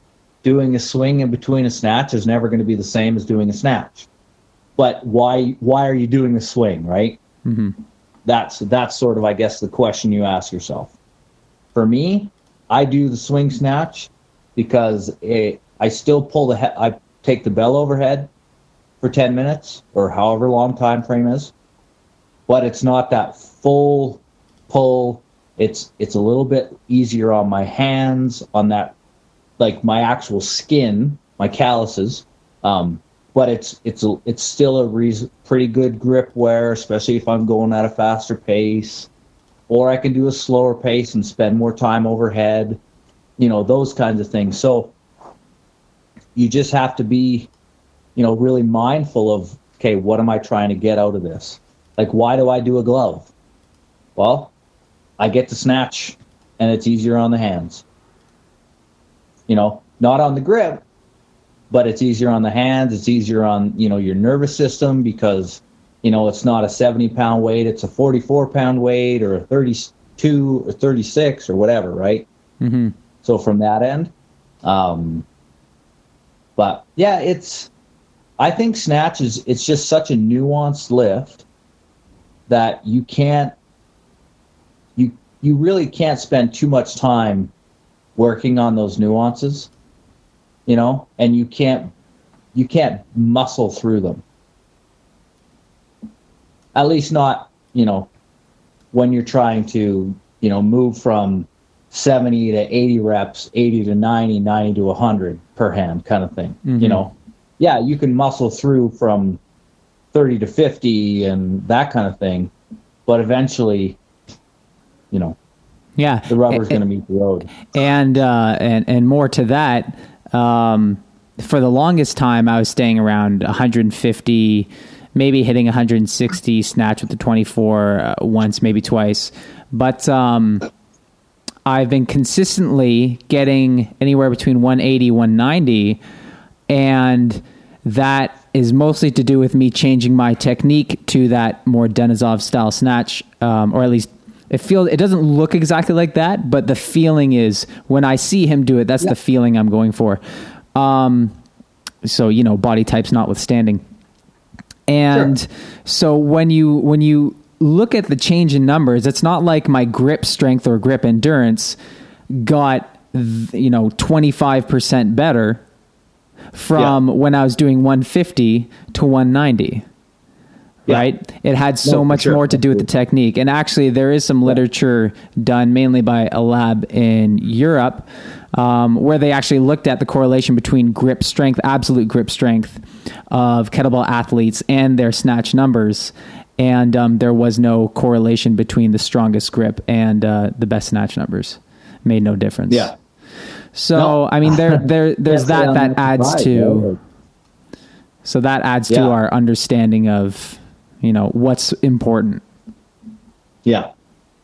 doing a swing in between a snatch is never going to be the same as doing a snatch. But why why are you doing a swing, right? hmm That's that's sort of I guess the question you ask yourself. For me, I do the swing snatch because it, I still pull the he- I take the bell overhead for 10 minutes or however long time frame is. But it's not that full pull. It's it's a little bit easier on my hands, on that like my actual skin, my calluses. Um, but it's it's it's still a reason, pretty good grip wear, especially if I'm going at a faster pace, or I can do a slower pace and spend more time overhead. You know those kinds of things. So you just have to be, you know, really mindful of okay, what am I trying to get out of this? Like, why do I do a glove? Well, I get to snatch and it's easier on the hands. You know, not on the grip, but it's easier on the hands. It's easier on, you know, your nervous system because, you know, it's not a 70 pound weight, it's a 44 pound weight or a 32 or 36 or whatever, right? Mm-hmm. So from that end, um, but yeah, it's, I think snatch is, it's just such a nuanced lift that you can't you you really can't spend too much time working on those nuances you know and you can't you can't muscle through them at least not you know when you're trying to you know move from 70 to 80 reps 80 to 90 90 to 100 per hand kind of thing Mhm. you know yeah you can muscle through from 30 to 50 and that kind of thing but eventually you know Yeah. the rubber's going to meet the road and uh, and and more to that. Um, for the longest time, I was staying around 150, maybe hitting 160 snatch with the 24 uh, once, maybe twice. But um, I've been consistently getting anywhere between 180, 190, and that is mostly to do with me changing my technique to that more Denisov style snatch, um, or at least it feels. It doesn't look exactly like that, but the feeling is when I see him do it. That's the feeling I'm going for. Um, so you know, body types notwithstanding. And Sure. so when you when you look at the change in numbers, it's not like my grip strength or grip endurance got you know 25% better from when I was doing 150 to 190. Yeah. Right? It had so No, much sure. more to do with the technique. And actually, there is some literature done mainly by a lab in Europe um, where they actually looked at the correlation between grip strength, absolute grip strength of kettlebell athletes and their snatch numbers. And um, there was no correlation between the strongest grip and uh, the best snatch numbers. Made no difference. yeah So No. I mean, there there there's that that adds side, to yeah. so that adds to our understanding of you know what's important. Yeah.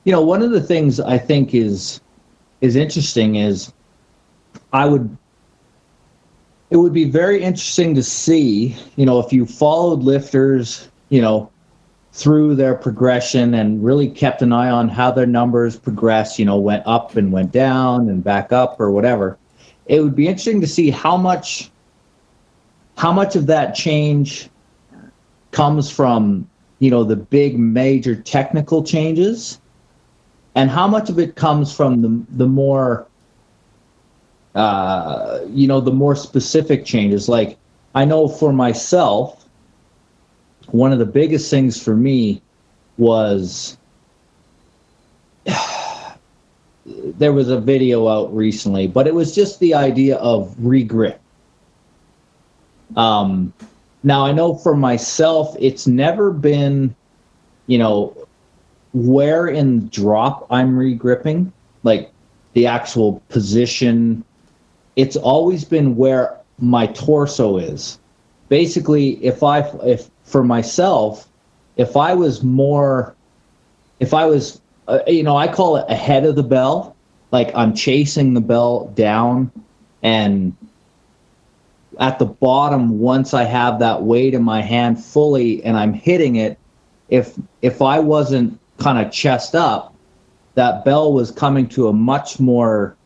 You know, one of the things I think is is interesting is I would it would be very interesting to see, you know, if you followed lifters, you know, through their progression and really kept an eye on how their numbers progressed, you know, went up and went down and back up or whatever. It would be interesting to see how much how much of that change comes from you know the big major technical changes and how much of it comes from the the more uh, you know the more specific changes. Like i know for myself one of the biggest things for me was there was a video out recently but it was just the idea of regrip um, now I know for myself, it's never been, you know, where in drop I'm regripping, like the actual position. It's always been where my torso is. Basically, if I, if for myself, if I was more, if I was, uh, you know, I call it ahead of the bell, like I'm chasing the bell down and at the bottom once I have that weight in my hand fully and I'm hitting it, if if I wasn't kind of chest up, that bell was coming to a much more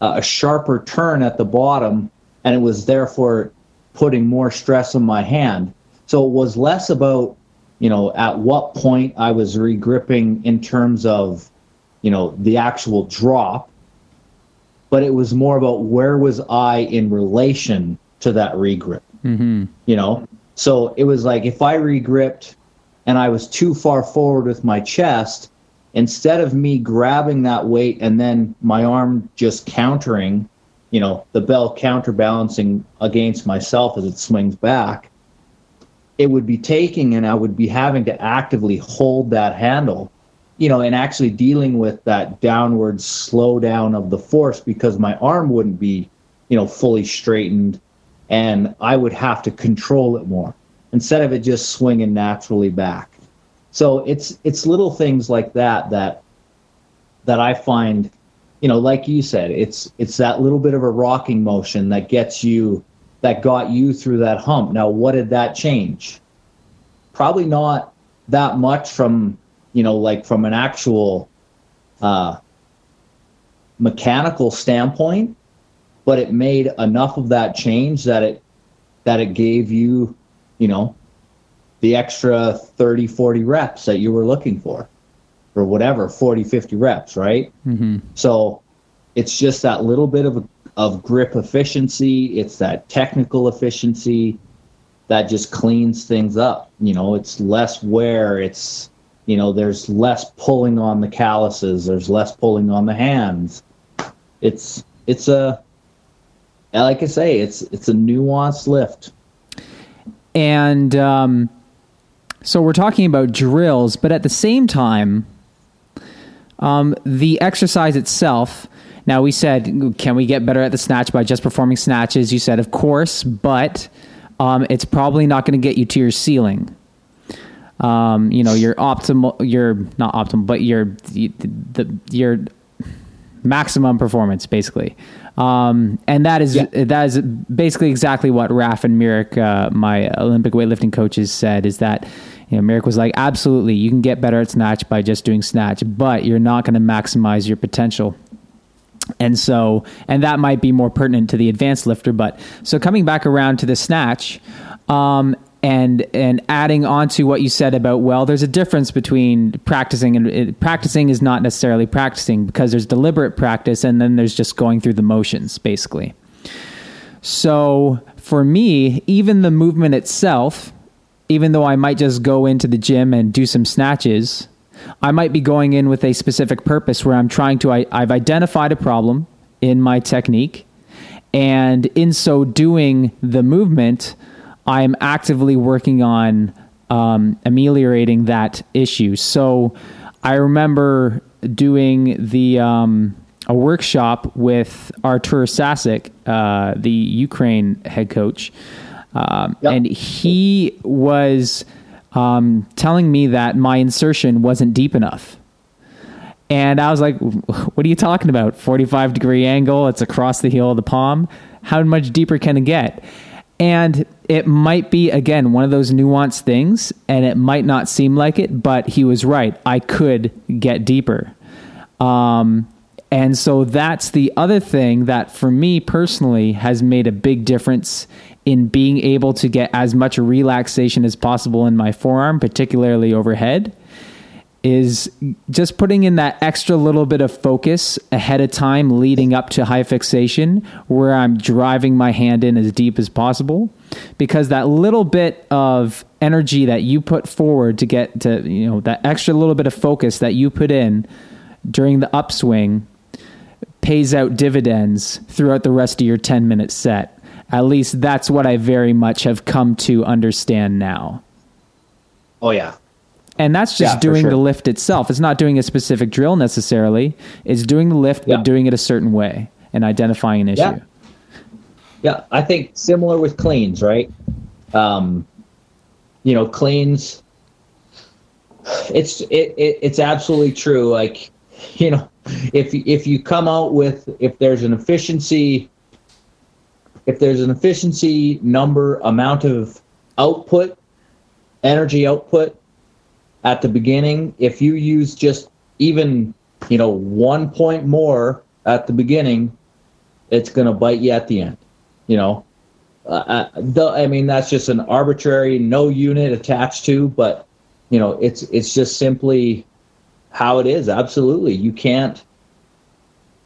uh, a sharper turn at the bottom, and it was therefore putting more stress on my hand. So it was less about you know at what point I was regripping in terms of you know the actual drop, but it was more about where was I in relation to that regrip Mm-hmm. you know so it was like if i regripped and i was too far forward with my chest instead of me grabbing that weight and then my arm just countering you know the bell counterbalancing against myself as it swings back it would be taking and i would be having to actively hold that handle you know and actually dealing with that downward slowdown of the force because my arm wouldn't be you know fully straightened and I would have to control it more. instead of it just swinging naturally back. So it's it's little things like that that that I find, you know, like you said, it's it's that little bit of a rocking motion that gets you that got you through that hump. Now, what did that change? Probably not that much from, you know, like from an actual uh, mechanical standpoint, but it made enough of that change that it that it gave you, you know, the extra 30, 40 reps that you were looking for or whatever, 40, 50 reps, right? Mm-hmm. So it's just that little bit of, of grip efficiency. It's that technical efficiency that just cleans things up. You know, it's less wear. It's, you know, there's less pulling on the calluses. There's less pulling on the hands. It's, it's a, like I say, it's, it's a nuanced lift. And, um, so we're talking about drills, but at the same time, um, the exercise itself. Now we said, can we get better at the snatch by just performing snatches? You said, of course, but um, it's probably not going to get you to your ceiling. Um, you know, your optimal, your not optimal, but your the, the your maximum performance, basically. Um, and that is yeah. that is basically exactly what Raf and Mirik, uh, my Olympic weightlifting coaches, said. Is that you know, Mirik was like, absolutely, you can get better at snatch by just doing snatch, but you're not going to maximize your potential. And so, and that might be more pertinent to the advanced lifter. But so coming back around to the snatch, um, and and adding on to what you said about well there's a difference between practicing and practicing is not necessarily practicing because there's deliberate practice and then there's just going through the motions basically. So for me even the movement itself even though I might just go into the gym and do some snatches I might be going in with a specific purpose where I'm trying to I, I've identified a problem in my technique and in so doing the movement I am actively working on um, ameliorating that issue. So I remember doing the um, a workshop with Artur Sasik, uh, the Ukraine head coach, um, yep. and he was um, telling me that my insertion wasn't deep enough. And I was like, "What are you talking about? Forty-five degree angle. It's across the heel of the palm. How much deeper can it get?" And it might be, again, one of those nuanced things, and it might not seem like it, but he was right. I could get deeper. Um, and so that's the other thing that, for me personally, has made a big difference in being able to get as much relaxation as possible in my forearm, particularly overhead is just putting in that extra little bit of focus ahead of time leading up to high fixation where I'm driving my hand in as deep as possible. Because that little bit of energy that you put forward to get to you know that extra little bit of focus that you put in during the upswing pays out dividends throughout the rest of your 10 minute set. At least that's what I very much have come to understand now. Oh yeah and that's just yeah, doing sure. the lift itself. It's not doing a specific drill necessarily. It's doing the lift, yeah. but doing it a certain way and identifying an issue. Yeah. yeah, I think similar with cleans, right? Um, you know, cleans. It's it, it it's absolutely true. Like, you know, if if you come out with if there's an efficiency, if there's an efficiency number amount of output, energy output at the beginning, if you use just even, you know, one point more at the beginning, it's going to bite you at the end. You know, uh, uh, the, I mean, that's just an arbitrary, no unit attached to, but you know, it's it's just simply how it is. Absolutely, you can't.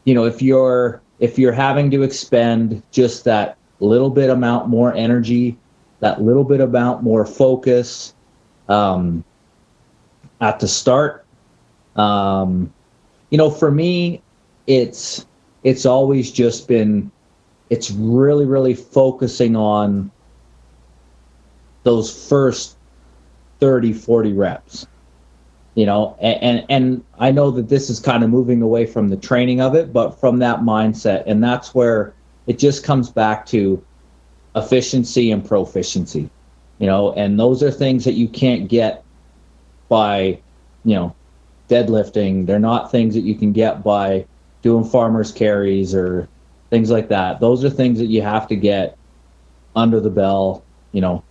You know, if you're if you're having to expend just that little bit amount more energy, that little bit amount more focus, um, at the start. Um, you know, for me, it's it's always just been it's really really focusing on those first 30 40 reps you know and, and, and i know that this is kind of moving away from the training of it but from that mindset and that's where it just comes back to efficiency and proficiency you know, and those are things that you can't get by, you know, deadlifting. They're not things that you can get by doing farmers carries or things like that. Those are things that you have to get under the bell, you know,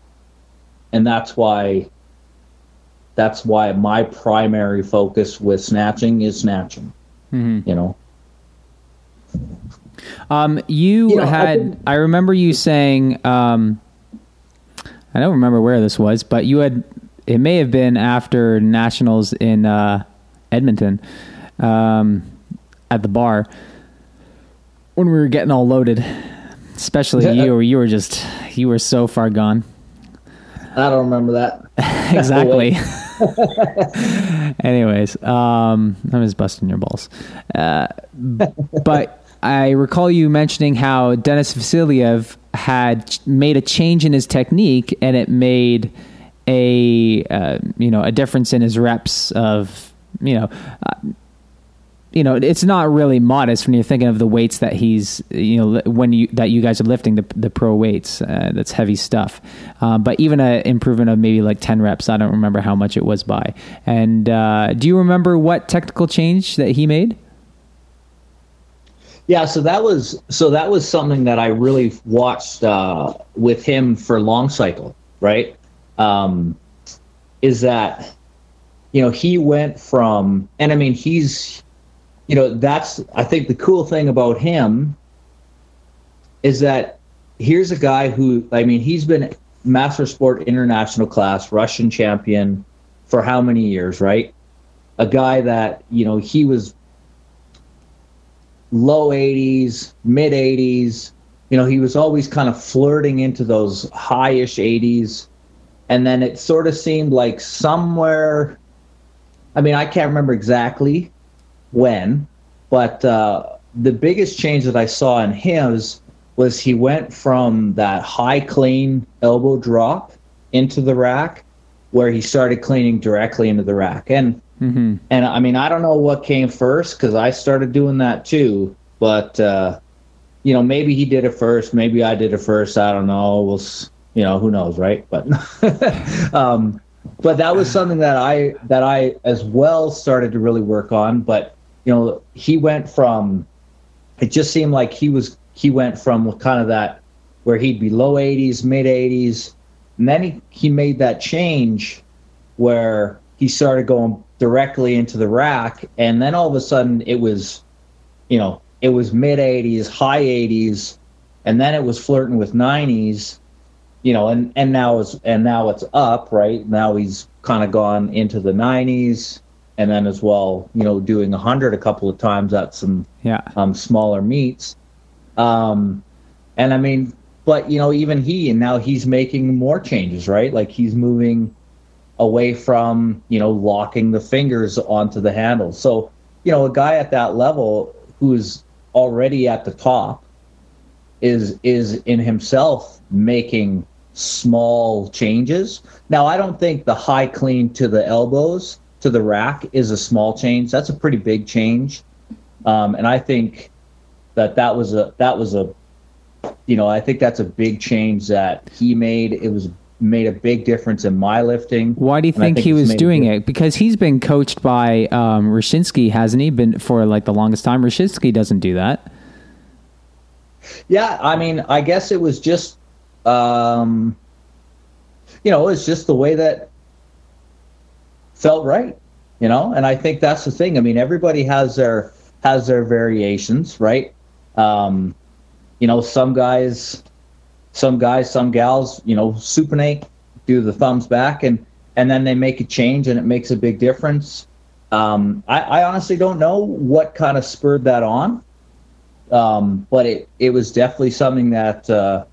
and that's why that's why my primary focus with snatching is snatching. Mm-hmm. You know. Um, you, You know, had. think- I, remember you saying. Um, I don't remember where this was, but you had. It may have been after nationals in uh, Edmonton, um, at the bar when we were getting all loaded. Especially you, were you were just you were so far gone. I don't remember that. exactly. Anyways, um, I'm just busting your balls. Uh, but I recall you mentioning how Denis Vasiliev had made a change in his technique, and it made a uh, you know a difference in his reps of you know. Uh, you know, it's not really modest when you're thinking of the weights that he's, you know, when you that you guys are lifting the the pro weights. Uh, that's heavy stuff. Um, but even an improvement of maybe like ten reps, I don't remember how much it was by. And uh, do you remember what technical change that he made? Yeah, so that was so that was something that I really watched uh, with him for long cycle, right? Um, is that you know he went from and I mean he's you know that's I think the cool thing about him is that here's a guy who I mean he's been master sport international class Russian champion for how many years, right? A guy that you know he was low 80s, mid 80s. You know, he was always kind of flirting into those high-ish 80s. And then it sort of seemed like somewhere, I mean, I can't remember exactly when, but uh, the biggest change that I saw in his was he went from that high clean elbow drop into the rack where he started cleaning directly into the rack. And Mm-hmm. and I mean, I don't know what came first because I started doing that too. But uh, you know, maybe he did it first. Maybe I did it first. I don't know. We'll, you know, who knows, right? But, um, but that was something that I that I as well started to really work on. But you know, he went from. It just seemed like he was he went from kind of that where he'd be low 80s, mid 80s, and then he, he made that change where he started going directly into the rack and then all of a sudden it was you know it was mid 80s high 80s and then it was flirting with 90s you know and and now it's and now it's up right now he's kind of gone into the 90s and then as well you know doing 100 a couple of times at some Yeah. um, smaller meets. Um, and I mean, but you know, even he and now he's making more changes, right? Like he's moving away from you know locking the fingers onto the handle. So you know, a guy at that level who's already at the top is is in himself making small changes. Now, I don't think the high clean to the elbows to the rack is a small change. That's a pretty big change. Um, and I think that that was a that was a you know I think that's a big change that he made. It was made a big difference in my lifting. Why do you I think, he was doing it? Because he's been coached by um, Rashinsky, hasn't he? Been for like the longest time. Rashinsky doesn't do that. Yeah, I mean, I guess it was just, um, you know, it's just the way that felt right, you know. And I think that's the thing. I mean, everybody has their has their variations, right? Um, you know, some guys, some guys, some gals, you know, supinate, do the thumbs back, and and then they make a change, and it makes a big difference. Um, I, I honestly don't know what kind of spurred that on um, but it it was definitely something that uh,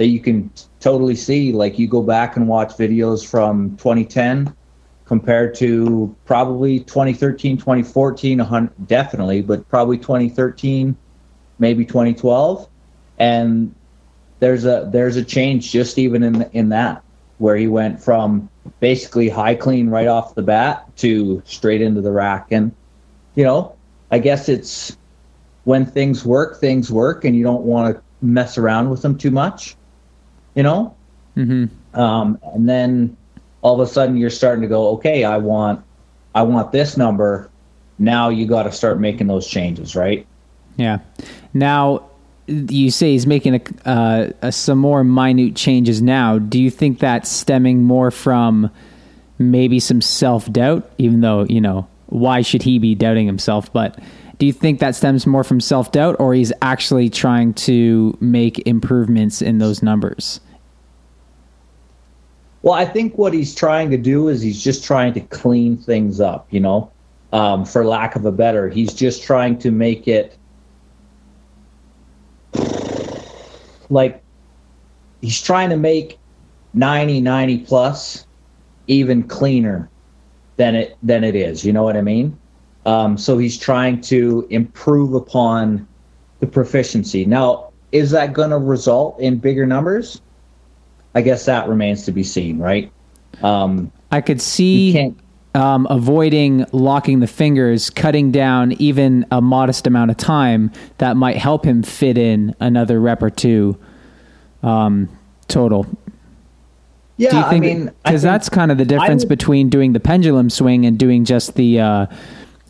that you can totally see. Like you go back and watch videos from 2010 compared to probably 2013, 2014, definitely, but probably 2013, maybe 2012, and there's a there's a change just even in in that where he went from basically high clean right off the bat to straight into the rack and you know i guess it's when things work, things work, and you don't want to mess around with them too much. You know? hmm um, and then all of a sudden you're starting to go, okay, I want, I want this number. Now you got to start making those changes, right? Yeah. Now you say he's making a, uh, a, some more minute changes now. Do you think that's stemming more from maybe some self doubt? Even though you know why should he be doubting himself, but do you think that stems more from self doubt, or he's actually trying to make improvements in those numbers? Well, I think what he's trying to do is he's just trying to clean things up, you know, um, for lack of a better. He's just trying to make it like he's trying to make 90, 90 plus even cleaner than it than it is. You know what I mean? Um, so he's trying to improve upon the proficiency. Now, is that going to result in bigger numbers? I guess that remains to be seen, right? Um, I could see um, avoiding locking the fingers, cutting down even a modest amount of time that might help him fit in another rep or two um, total. Yeah, I mean, because that's kind of the difference would, between doing the pendulum swing and doing just the uh,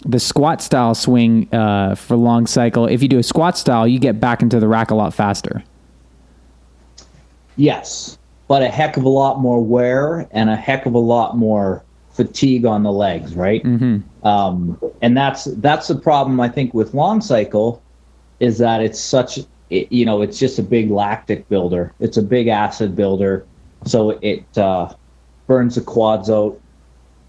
the squat style swing uh, for long cycle. If you do a squat style, you get back into the rack a lot faster. Yes, but a heck of a lot more wear and a heck of a lot more fatigue on the legs, right? Mm-hmm. Um, and that's that's the problem I think with long cycle is that it's such it, you know it's just a big lactic builder. It's a big acid builder, so it uh, burns the quads out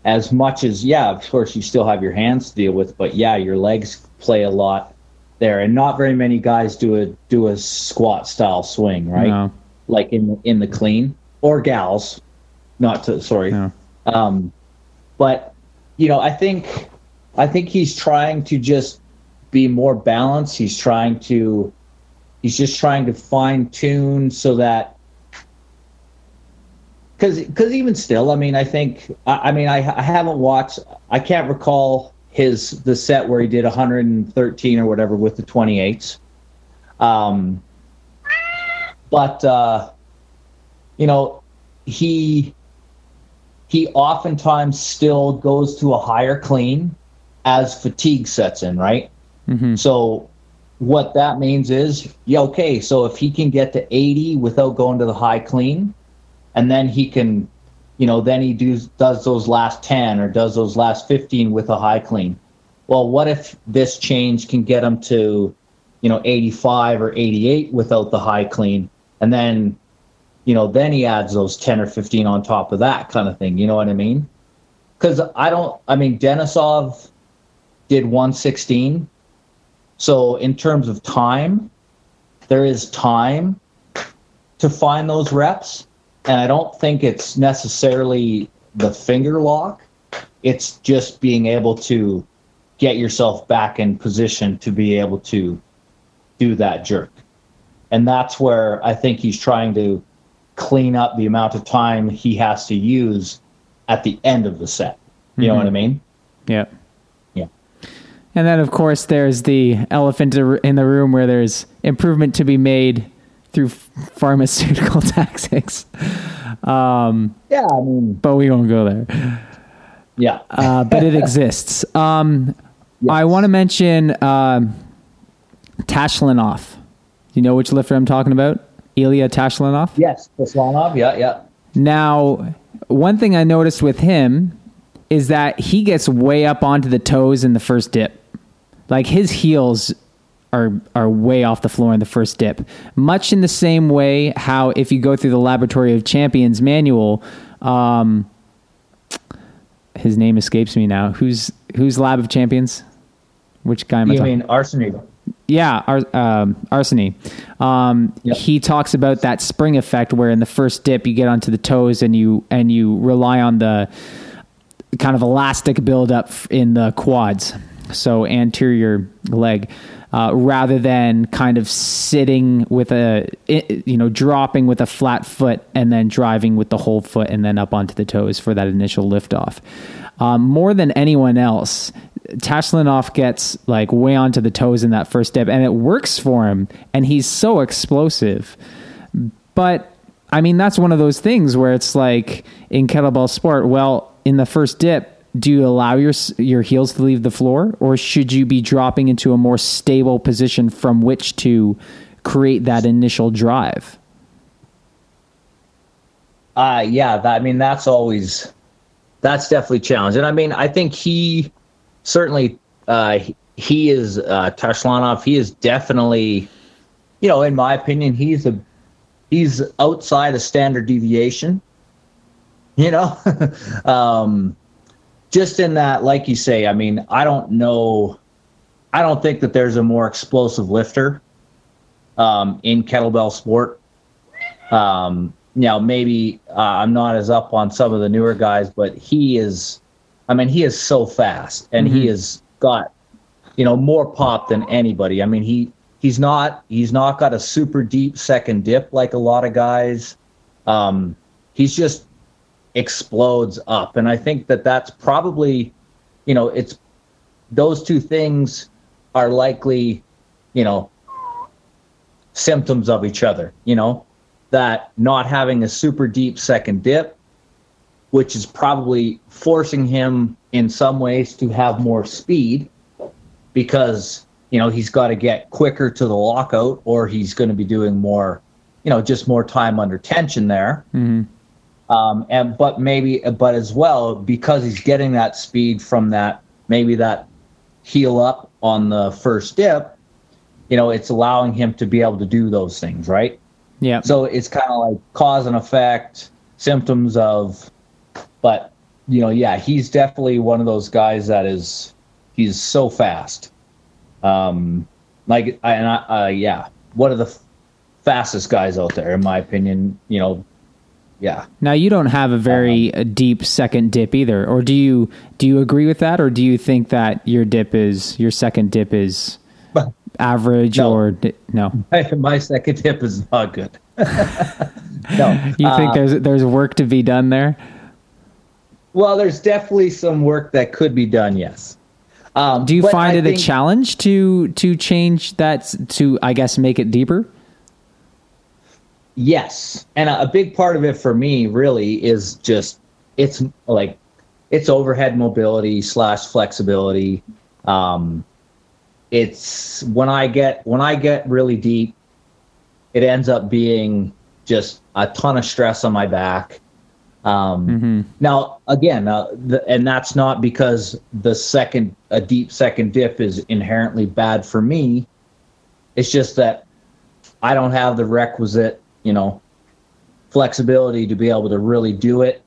as much as yeah. Of course, you still have your hands to deal with, but yeah, your legs play a lot there, and not very many guys do a do a squat style swing, right? No like in in the clean or gals, not to sorry. Yeah. Um, but you know, I think I think he's trying to just be more balanced. He's trying to he's just trying to fine tune so that because because even still, I mean, I think I, I mean I, I haven't watched. I can't recall his the set where he did 113 or whatever with the 28s. Um, but uh, you know, he he oftentimes still goes to a higher clean as fatigue sets in, right? Mm-hmm. So what that means is, yeah, okay, so if he can get to 80 without going to the high clean, and then he can, you know, then he does does those last 10 or does those last 15 with a high clean. Well, what if this change can get him to, you know, 85 or 88 without the high clean? and then you know then he adds those 10 or 15 on top of that kind of thing you know what i mean because i don't i mean denisov did 116 so in terms of time there is time to find those reps and i don't think it's necessarily the finger lock it's just being able to get yourself back in position to be able to do that jerk and that's where I think he's trying to clean up the amount of time he has to use at the end of the set. You mm-hmm. know what I mm-hmm. mean? Yeah. Yeah. And then, of course, there's the elephant in the room where there's improvement to be made through pharmaceutical tactics. Um, yeah, I mean, but we won't go there. Yeah, uh, but it exists. Um, yes. I want to mention uh, Tashlinov. You know which lifter I'm talking about? Ilya Tashlanov? Yes, Tashlanov, yeah, yeah. Now, one thing I noticed with him is that he gets way up onto the toes in the first dip. Like his heels are are way off the floor in the first dip. Much in the same way how if you go through the Laboratory of Champions manual, um, his name escapes me now. Who's who's Lab of Champions? Which guy am you I mean Arseny? Yeah, Ar- um, Arseny. Um, yep. He talks about that spring effect where in the first dip you get onto the toes and you and you rely on the kind of elastic buildup in the quads, so anterior leg, uh, rather than kind of sitting with a you know dropping with a flat foot and then driving with the whole foot and then up onto the toes for that initial lift off. Um, more than anyone else, Tashlinov gets like way onto the toes in that first dip, and it works for him, and he's so explosive. But I mean, that's one of those things where it's like in kettlebell sport. Well, in the first dip, do you allow your your heels to leave the floor, or should you be dropping into a more stable position from which to create that initial drive? Uh yeah, that, I mean that's always that's definitely challenging. I mean, I think he certainly uh he is uh Tashlanov, he is definitely you know, in my opinion, he's a he's outside a standard deviation. You know? um just in that, like you say, I mean, I don't know I don't think that there's a more explosive lifter um, in kettlebell sport. Um, know, maybe uh, I'm not as up on some of the newer guys, but he is. I mean, he is so fast, and mm-hmm. he has got, you know, more pop than anybody. I mean, he he's not he's not got a super deep second dip like a lot of guys. Um, he's just explodes up, and I think that that's probably, you know, it's those two things are likely, you know, symptoms of each other. You know, that not having a super deep second dip, which is probably forcing him in some ways to have more speed because, you know, he's got to get quicker to the lockout or he's going to be doing more, you know, just more time under tension there. Mm-hmm. Um, and but maybe but as well because he's getting that speed from that maybe that heel up on the first dip you know it's allowing him to be able to do those things right yeah. So it's kind of like cause and effect, symptoms of, but you know, yeah, he's definitely one of those guys that is, he's so fast. Um, like, and I, uh, yeah, one of the fastest guys out there, in my opinion. You know, yeah. Now you don't have a very um, deep second dip either, or do you? Do you agree with that, or do you think that your dip is your second dip is average no. or no? My, my, second dip is not good. no, you think uh, there's there's work to be done there? Well, there's definitely some work that could be done. Yes. Um, Do you find I it think, a challenge to to change that to I guess make it deeper? Yes, and a, a big part of it for me really is just it's like it's overhead mobility slash flexibility. Um, it's when I get when I get really deep, it ends up being just a ton of stress on my back. Um, mm-hmm. Now, again, uh, the, and that's not because the second a deep second dip is inherently bad for me. It's just that I don't have the requisite, you know, flexibility to be able to really do it,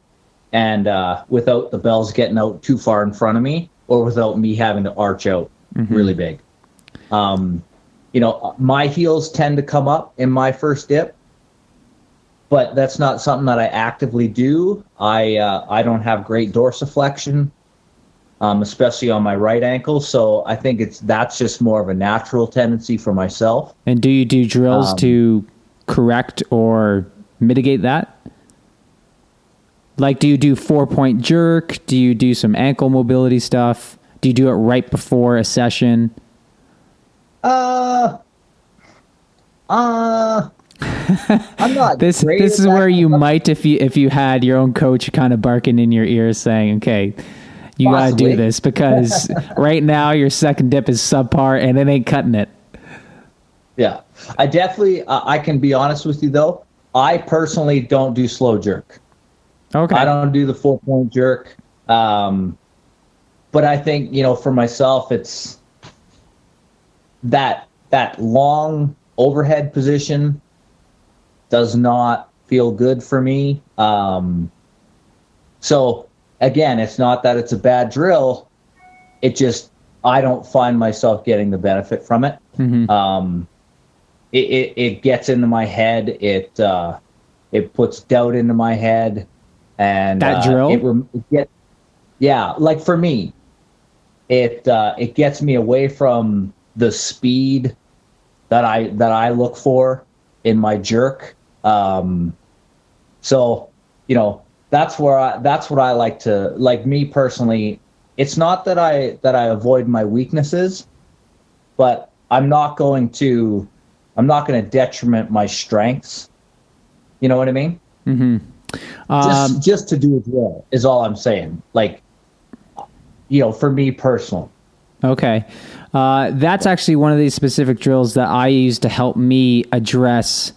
and uh, without the bells getting out too far in front of me, or without me having to arch out mm-hmm. really big. Um, you know, my heels tend to come up in my first dip, but that's not something that I actively do. I uh, I don't have great dorsiflexion, um, especially on my right ankle. So I think it's that's just more of a natural tendency for myself. And do you do drills um, to correct or mitigate that? Like, do you do four point jerk? Do you do some ankle mobility stuff? Do you do it right before a session? Uh, uh, I'm not. this this is where you might if you if you had your own coach kind of barking in your ear saying, "Okay, you got to do this because right now your second dip is subpar and it ain't cutting it." Yeah, I definitely. Uh, I can be honest with you though. I personally don't do slow jerk. Okay. I don't do the four point jerk. Um, but I think you know for myself, it's that that long overhead position does not feel good for me. Um, so again, it's not that it's a bad drill. It just I don't find myself getting the benefit from it. Mm-hmm. Um, it, it, it gets into my head. It uh, it puts doubt into my head, and that uh, drill. It, it get, yeah, like for me, it uh, it gets me away from the speed that I that I look for in my jerk. Um, so you know that's where I that's what I like to like me personally. It's not that I that I avoid my weaknesses, but I'm not going to I'm not going to detriment my strengths. You know what I mean? Mm-hmm. Um, just just to do a drill is all I'm saying. Like, you know, for me personally. Okay. Uh, that's actually one of these specific drills that I use to help me address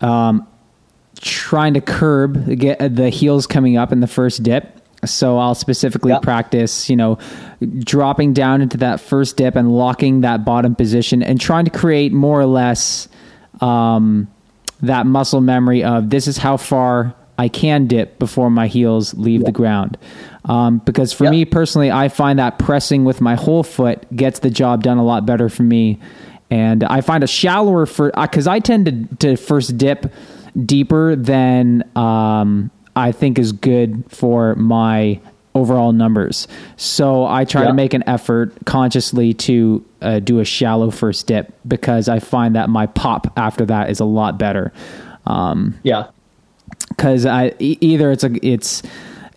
um, trying to curb get the heels coming up in the first dip. So I'll specifically Yep. practice, you know, dropping down into that first dip and locking that bottom position and trying to create more or less um, that muscle memory of this is how far I can dip before my heels leave the ground. Um, because for Yep. me personally, I find that pressing with my whole foot gets the job done a lot better for me. And I find a shallower for because I tend to, to first dip deeper than um, I think is good for my overall numbers. So I try Yeah. to make an effort consciously to uh, do a shallow first dip because I find that my pop after that is a lot better. Um, Yeah. because I e- either it's a it's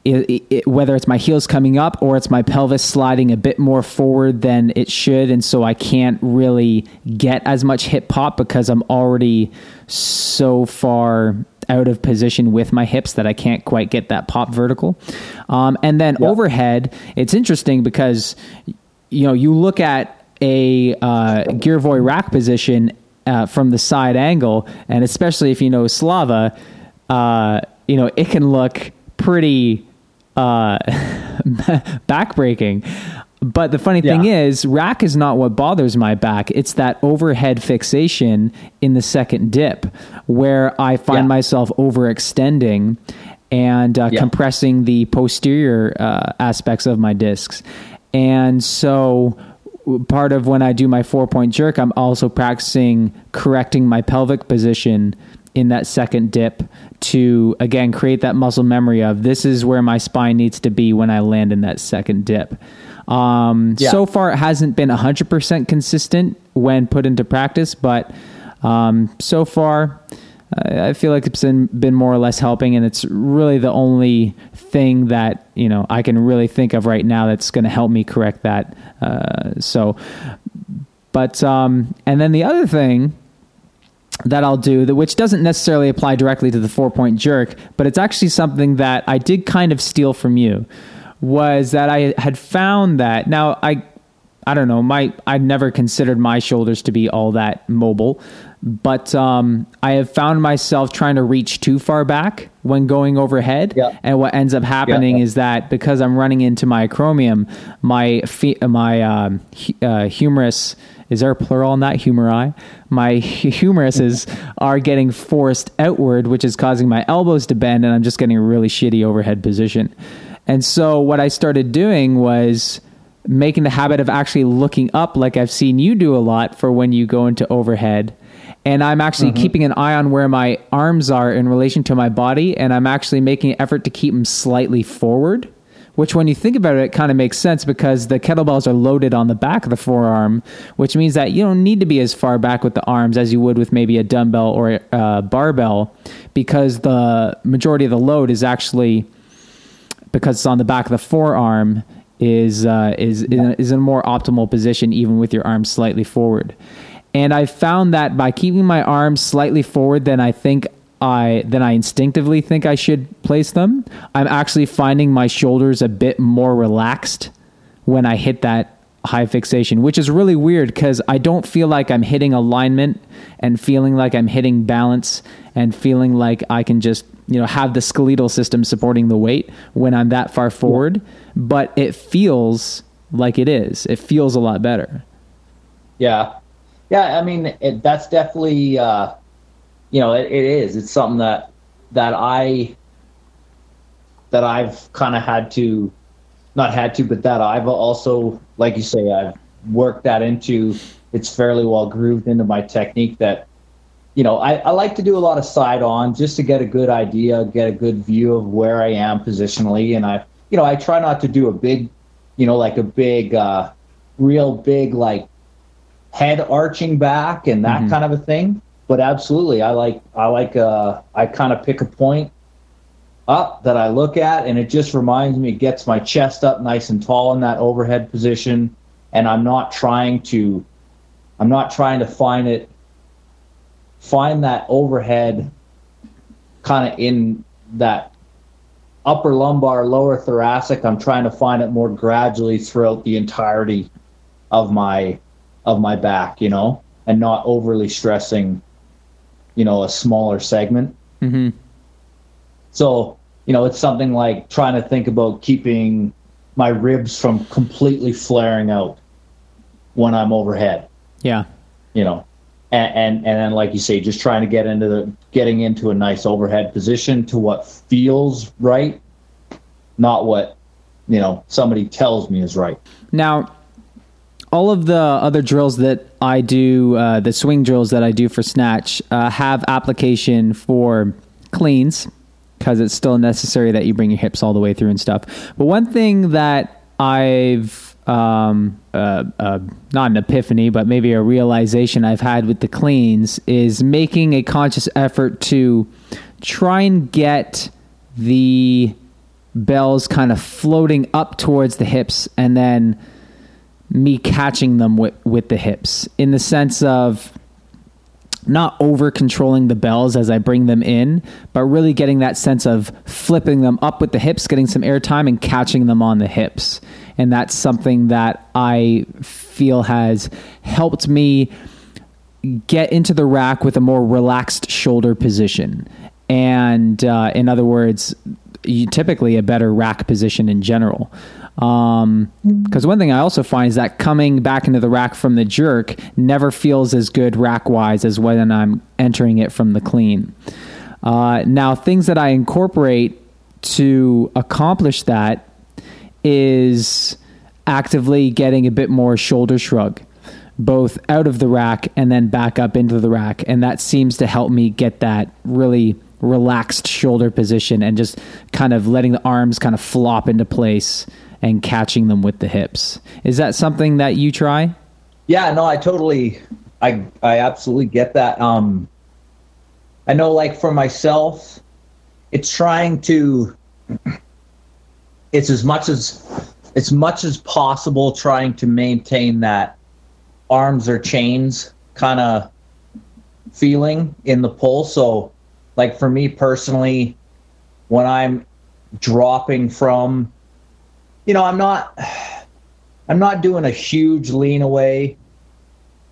it, it, whether it's my heels coming up or it's my pelvis sliding a bit more forward than it should, and so I can't really get as much hip pop because I'm already so far out of position with my hips that I can't quite get that pop vertical. Um, and then Yeah. overhead, it's interesting because you know you look at a uh, Girevoy rack position uh, from the side angle, and especially if you know Slava, uh, you know it can look pretty uh, backbreaking. But the funny thing Yeah. is, rack is not what bothers my back. It's that overhead fixation in the second dip where I find Yeah. myself overextending and uh, Yeah. compressing the posterior uh, aspects of my discs. And so part of when I do my four point jerk, I'm also practicing correcting my pelvic position in that second dip to again create that muscle memory of this is where my spine needs to be when I land in that second dip. Um, Yeah. So far, it hasn't been 100% consistent when put into practice, but um, so far, I I feel like it's been, been more or less helping, and it's really the only thing that you know I can really think of right now that's going to help me correct that. Uh, so, but um, and then the other thing that I'll do, that which doesn't necessarily apply directly to the four point jerk, but it's actually something that I did kind of steal from you, was that I had found that now I I don't know, my I'd never considered my shoulders to be all that mobile, but um, I have found myself trying to reach too far back when going overhead, Yeah. and what ends up happening yeah. is that because I'm running into my acromion, my fe- my um, uh, humerus is there a plural on that humeri? My hu- humeruses are getting forced outward, which is causing my elbows to bend, and I'm just getting a really shitty overhead position. And so what I started doing was making the habit of actually looking up, like I've seen you do a lot for when you go into overhead. And I'm actually keeping an eye on where my arms are in relation to my body, and I'm actually making an effort to keep them slightly forward. Which, when you think about it, it kind of makes sense because the kettlebells are loaded on the back of the forearm, which means that you don't need to be as far back with the arms as you would with maybe a dumbbell or a uh, barbell, because the majority of the load is actually because it's on the back of the forearm is uh, is is in a more optimal position even with your arms slightly forward. And I found that by keeping my arms slightly forward than I think I than I instinctively think I should place them, I'm actually finding my shoulders a bit more relaxed when I hit that high fixation, which is really weird because I don't feel like I'm hitting alignment and feeling like I'm hitting balance and feeling like I can just, you know, have the skeletal system supporting the weight when I'm that far forward, but it feels like it is. It feels a lot better. Yeah, yeah. I mean, it, that's definitely, uh, you know, it, it is. It's something that that I that I've kind of had to, not had to, but that I've also, like you say, I've worked that into. It's fairly well grooved into my technique. That, you know, I, I like to do a lot of side on just to get a good idea, get a good view of where I am positionally, and I, you know, I try not to do a big, you know, like a big, uh, real big like head arching back and that kind of a thing. But absolutely, I like I like uh I kind of pick a point up that I look at, and it just reminds me, it gets my chest up nice and tall in that overhead position, and I'm not trying to, I'm not trying to find it, find that overhead kind of in that upper lumbar, lower thoracic. I'm trying to find it more gradually throughout the entirety of my of my back, you know, and not overly stressing, you know, a smaller segment. Mm-hmm. So, you know, it's something like trying to think about keeping my ribs from completely flaring out when I'm overhead. Yeah. You know, and, and and then like you say, just trying to get into the getting into a nice overhead position to what feels right, not what you know somebody tells me is right. Now, all of the other drills that I do, uh, the swing drills that I do for snatch, uh, have application for cleans because it's still necessary that you bring your hips all the way through and stuff. But one thing that I've um, uh, uh, not an epiphany, but maybe a realization I've had with the cleans is making a conscious effort to try and get the bells kind of floating up towards the hips and then me catching them with, with the hips in the sense of not over controlling the bells as I bring them in, but really getting that sense of flipping them up with the hips, getting some air time, and catching them on the hips. And that's something that I feel has helped me get into the rack with a more relaxed shoulder position. And uh, in other words, typically a better rack position in general. Because um, one thing I also find is that coming back into the rack from the jerk never feels as good rack wise as when I'm entering it from the clean. Uh, now, things that I incorporate to accomplish that is actively getting a bit more shoulder shrug, both out of the rack and then back up into the rack. And that seems to help me get that really relaxed shoulder position and just kind of letting the arms kind of flop into place and catching them with the hips. Is that something that you try? Yeah, no, I totally, I, I absolutely get that. Um, I know, like for myself, it's trying to, it's as much as, as much as possible trying to maintain that arms or chains kind of feeling in the pull. So, like for me personally, when I'm dropping from you know, I'm not I'm not doing a huge lean away.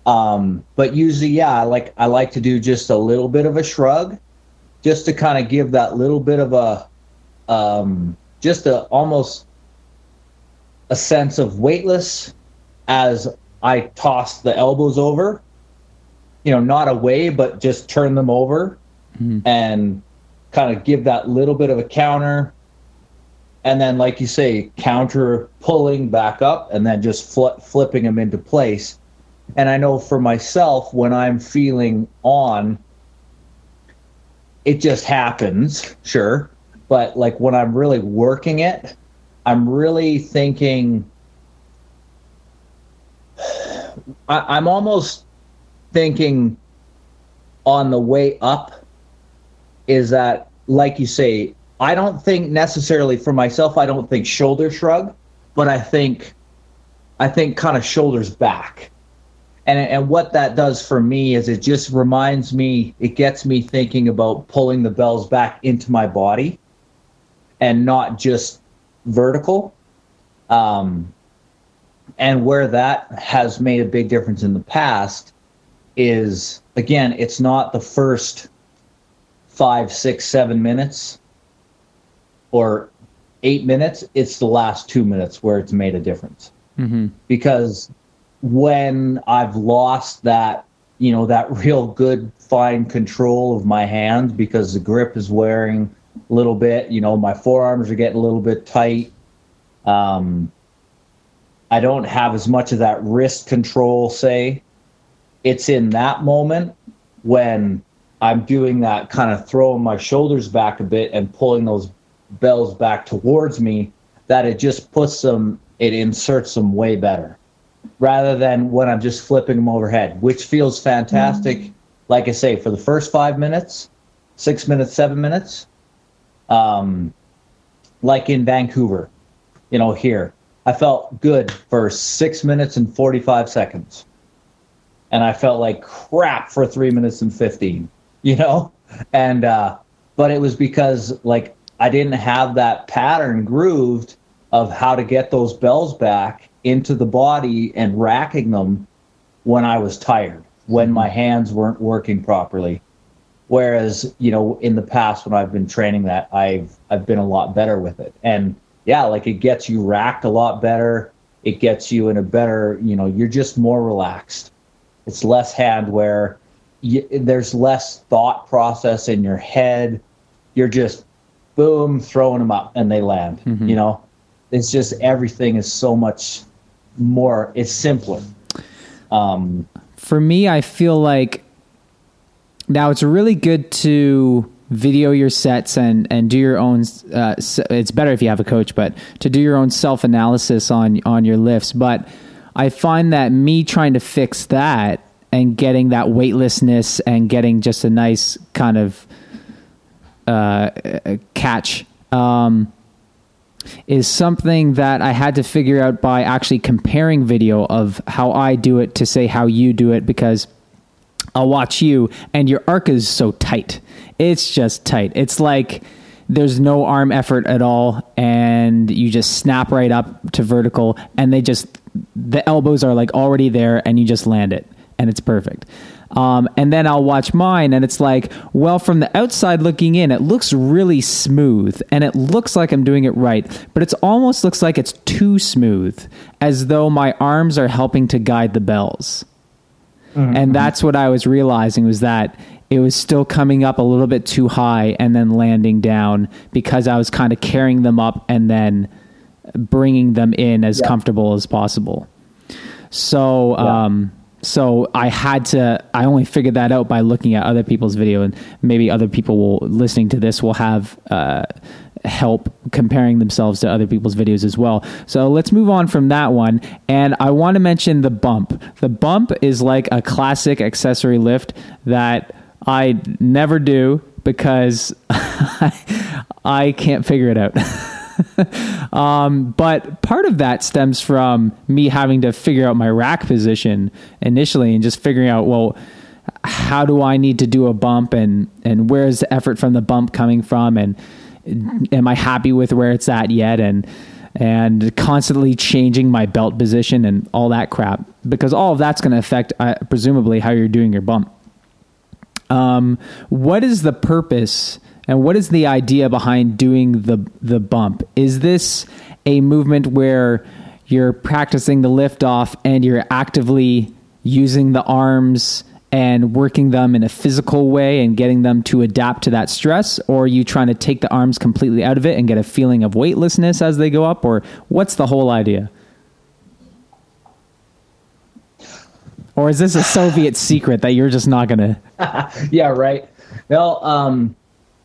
Um, but usually, yeah, I like I like to do just a little bit of a shrug, just to kind of give that little bit of a, um, just a almost a sense of weightless as I toss the elbows over. You know, not away, but just turn them over mm-hmm. and kind of give that little bit of a counter, and then like you say counter pulling back up and then just fl- flipping them into place and i know for myself when i'm feeling on it just happens sure but like when i'm really working it i'm really thinking I, i'm almost thinking on the way up is that like you say I don't think necessarily for myself. I don't think shoulder shrug, but I think, I think kind of shoulders back, and and what that does for me is it just reminds me. It gets me thinking about pulling the bells back into my body, and not just vertical. Um, and where that has made a big difference in the past is again, it's not the first five, six, seven minutes or eight minutes, it's the last two minutes where it's made a difference. Mm-hmm. Because when I've lost that, you know, that real good fine control of my hand because the grip is wearing a little bit, you know, my forearms are getting a little bit tight. Um, I don't have as much of that wrist control, say. It's in that moment when I'm doing that kind of throwing my shoulders back a bit and pulling those bells back towards me that it just puts them it inserts them way better rather than when i'm just flipping them overhead which feels fantastic mm-hmm. like i say for the first five minutes six minutes seven minutes um, like in vancouver you know here i felt good for six minutes and 45 seconds. And i felt like crap for three minutes and 15 you know? And uh but it was because like I didn't have that pattern grooved of how to get those bells back into the body and racking them when I was tired, when my hands weren't working properly. Whereas, you know, in the past when I've been training that, I've I've been a lot better with it. And yeah, like it gets you racked a lot better. It gets you in a better, you know, you're just more relaxed. It's less hand where You, there's less thought process in your head. You're just boom, throwing them up and they land. Mm-hmm. You know, it's just everything is so much more. It's simpler. Um, For me, I feel like now it's really good to video your sets and and do your own uh, it's better if you have a coach but to do your own self analysis on on your lifts. But i find that me trying to fix that and getting that weightlessness and getting just a nice kind of uh, catch um, is something that I had to figure out by actually comparing video of how I do it to say how you do it because I'll watch you and your arc is so tight. It's just tight. It's like there's no arm effort at all and you just snap right up to vertical and they just the elbows are like already there and you just land it and it's perfect. Um, and then I'll watch mine, and it's like, well, from the outside looking in, it looks really smooth, and it looks like I'm doing it right, but it almost looks like it's too smooth, as though my arms are helping to guide the bells. Mm-hmm. And that's what I was realizing was that it was still coming up a little bit too high and then landing down because I was kind of carrying them up and then bringing them in as yeah. comfortable as possible. So, yeah. um, so I had to. I only figured that out by looking at other people's video, and maybe other people will listening to this will have uh, help comparing themselves to other people's videos as well. So let's move on from that one, and I want to mention the bump. The bump is like a classic accessory lift that I never do because I can't figure it out. um, but part of that stems from me having to figure out my rack position initially and just figuring out, well, how do I need to do a bump and, and where's the effort from the bump coming from? And am I happy with where it's at yet? And, and constantly changing my belt position and all that crap because all of that's going to affect uh, presumably how you're doing your bump. Um, what is the purpose and what is the idea behind doing the the bump? Is this a movement where you're practicing the lift off and you're actively using the arms and working them in a physical way and getting them to adapt to that stress? Or are you trying to take the arms completely out of it and get a feeling of weightlessness as they go up? Or what's the whole idea? Or is this a soviet secret that you're just not going to yeah right. Well um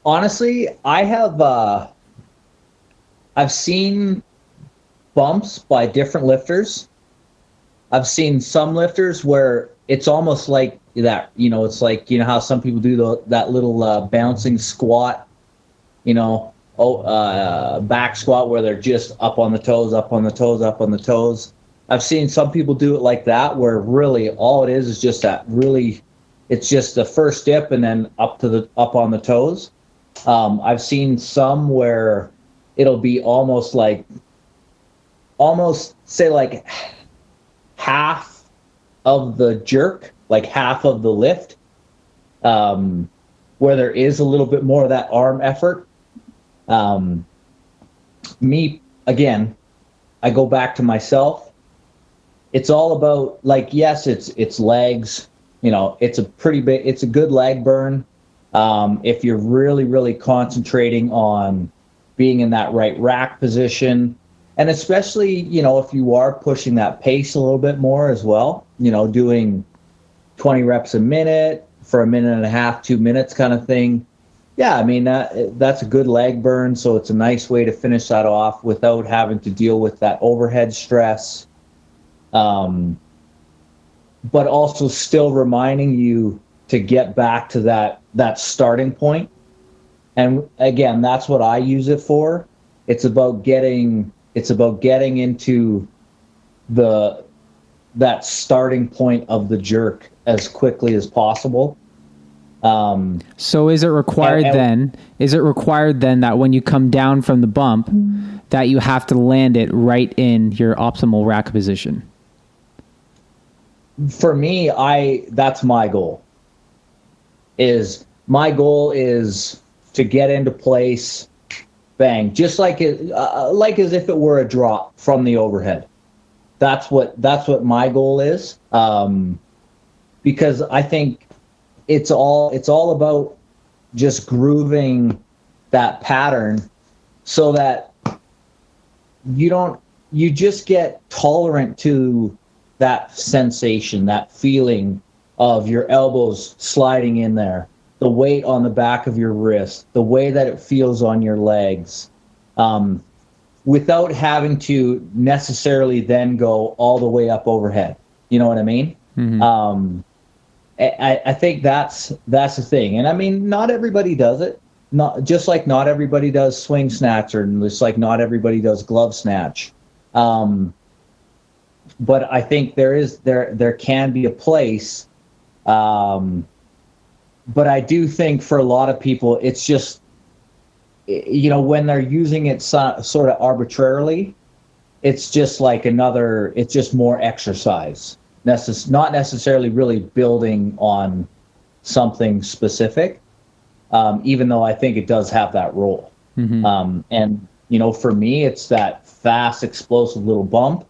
honestly, I have uh, I've seen bumps by different lifters. I've seen some lifters where it's almost like that. You know, it's like you know how some people do the, that little uh, bouncing squat. You know, oh, uh, back squat where they're just up on the toes, up on the toes, up on the toes. I've seen some people do it like that, where really all it is is just that really, it's just the first dip and then up to the up on the toes. Um, I've seen some where it'll be almost like, almost say like half of the jerk, like half of the lift, um, where there is a little bit more of that arm effort. Um, me, again, I go back to myself. It's all about like yes, it's it's legs. You know, it's a pretty big, it's a good leg burn. Um, if you're really, really concentrating on being in that right rack position, and especially, you know, if you are pushing that pace a little bit more as well, you know, doing 20 reps a minute for a minute and a half, two minutes kind of thing. Yeah, I mean that that's a good leg burn, so it's a nice way to finish that off without having to deal with that overhead stress. Um, but also still reminding you to get back to that that starting point. And again, that's what I use it for. It's about getting it's about getting into the that starting point of the jerk as quickly as possible. Um, So is it required And- then? Is it required then that when you come down from the bump, that you have to land it right in your optimal rack position? for me, I that's my goal. Is my goal is to get into place, bang, just like it, uh, like as if it were a drop from the overhead. That's what that's what my goal is. Um, because I think it's all it's all about just grooving that pattern so that you don't you just get tolerant to that sensation that feeling of your elbows sliding in there the weight on the back of your wrist the way that it feels on your legs um, without having to necessarily then go all the way up overhead you know what i mean um, I, I think that's that's the thing, and I mean, not everybody does it. Not just like not everybody does swing snatch, or just like not everybody does glove snatch. Um, but I think there is there there can be a place. Um, but I do think for a lot of people, it's just you know when they're using it so, sort of arbitrarily, it's just like another. It's just more exercise necess- not necessarily really building on something specific, um, even though I think it does have that role. Um, and, you know, for me, it's that fast, explosive little bump.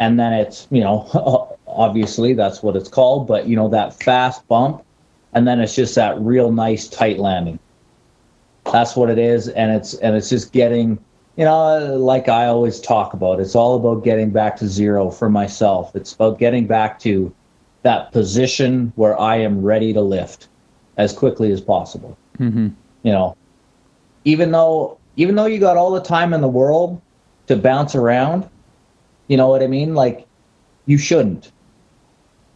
And then it's, you know, obviously that's what it's called, but, you know, that fast bump. And then it's just that real nice tight landing. That's what it is. And it's, and it's just getting, you know, like I always talk about, it's all about getting back to zero for myself. It's about getting back to that position where I am ready to lift as quickly as possible. Mm-hmm. You know, even though even though you got all the time in the world to bounce around, you know what I mean? Like you shouldn't.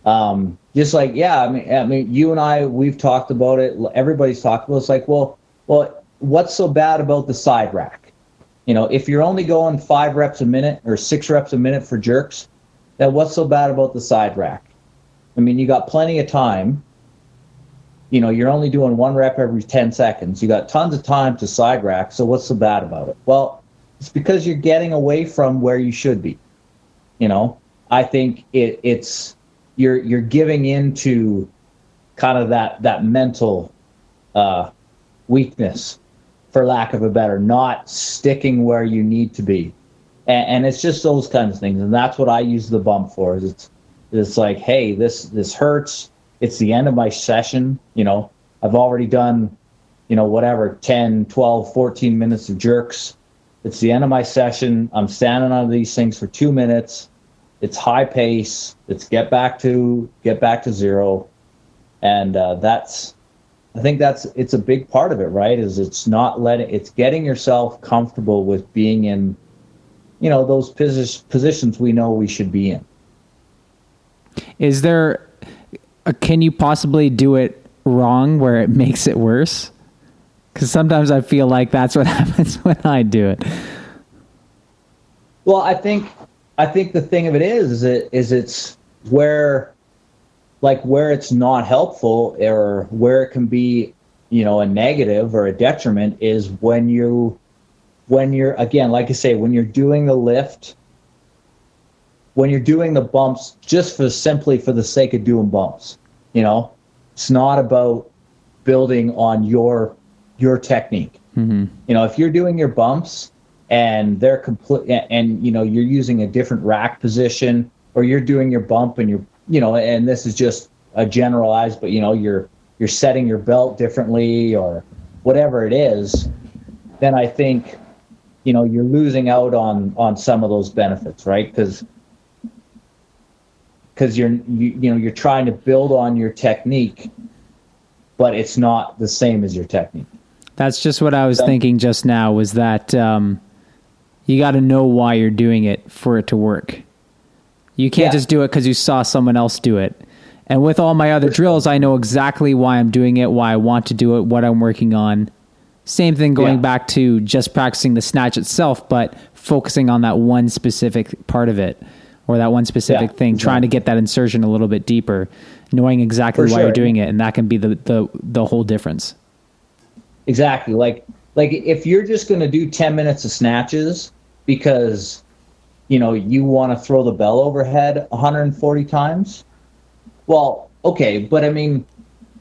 Um, just like yeah, I mean, I mean, you and I, we've talked about it. Everybody's talked about. It. It's like, well, well, what's so bad about the side rack? You know, if you're only going five reps a minute or six reps a minute for jerks, then what's so bad about the side rack? I mean, you got plenty of time. You know, you're only doing one rep every 10 seconds. You got tons of time to side rack. So what's so bad about it? Well, it's because you're getting away from where you should be. You know, I think it, it's you're you're giving into kind of that that mental uh, weakness for lack of a better, not sticking where you need to be. And, and, it's just those kinds of things. And that's what I use the bump for. Is it's it's like, hey, this this hurts. It's the end of my session. You know, I've already done, you know, whatever, 10, 12, 14 minutes of jerks. It's the end of my session. I'm standing on these things for two minutes. It's high pace. It's get back to get back to zero. And uh, that's I think that's it's a big part of it, right? Is it's not letting it's getting yourself comfortable with being in, you know, those posi- positions we know we should be in. Is there? A, can you possibly do it wrong where it makes it worse? Because sometimes I feel like that's what happens when I do it. Well, I think I think the thing of it is, is it is it's where like where it's not helpful or where it can be you know a negative or a detriment is when you when you're again like i say when you're doing the lift when you're doing the bumps just for simply for the sake of doing bumps you know it's not about building on your your technique Mm-hmm. you know if you're doing your bumps and they're complete and you know you're using a different rack position or you're doing your bump and you're you know, and this is just a generalized, but you know, you're you're setting your belt differently or whatever it is, then I think, you know, you're losing out on on some of those benefits, right? Because because you're you, you know you're trying to build on your technique, but it's not the same as your technique. That's just what I was thinking just now. Was that um, you got to know why you're doing it for it to work. You can't Yeah. just do it because you saw someone else do it. And with all my other drills, I know exactly why I'm doing it, why I want to do it, what I'm working on. Same thing going Yeah. back to just practicing the snatch itself, but focusing on that one specific part of it, or that one specific Yeah, thing, trying to get that insertion a little bit deeper, knowing exactly For why you're doing it, and that can be the the the whole difference. Exactly. Like like if you're just going to do 10 minutes of snatches because you know you want to throw the bell overhead 140 times, well, okay, but I mean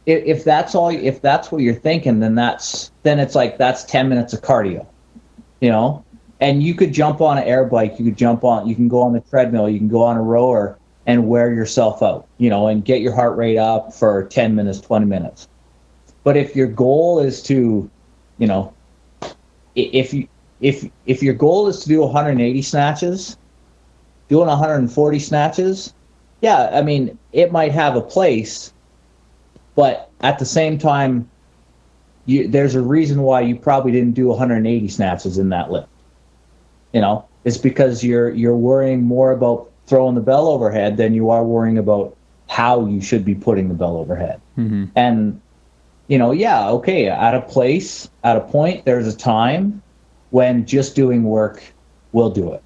if, if that's all if that's what you're thinking then that's then it's like that's 10 minutes of cardio. You know? And you could jump on an air bike, you could jump on you can go on the treadmill, you can go on a rower and wear yourself out, you know, and get your heart rate up for 10 minutes, 20 minutes. But if your goal is to you know, if you if if your goal is to do 180 snatches, doing 140 snatches, yeah, I mean it might have a place, but at the same time, you, there's a reason why you probably didn't do 180 snatches in that lift. You know, it's because you're you're worrying more about throwing the bell overhead than you are worrying about how you should be putting the bell overhead. hmm And you know, yeah, okay, at a place, at a point, there's a time when just doing work will do it.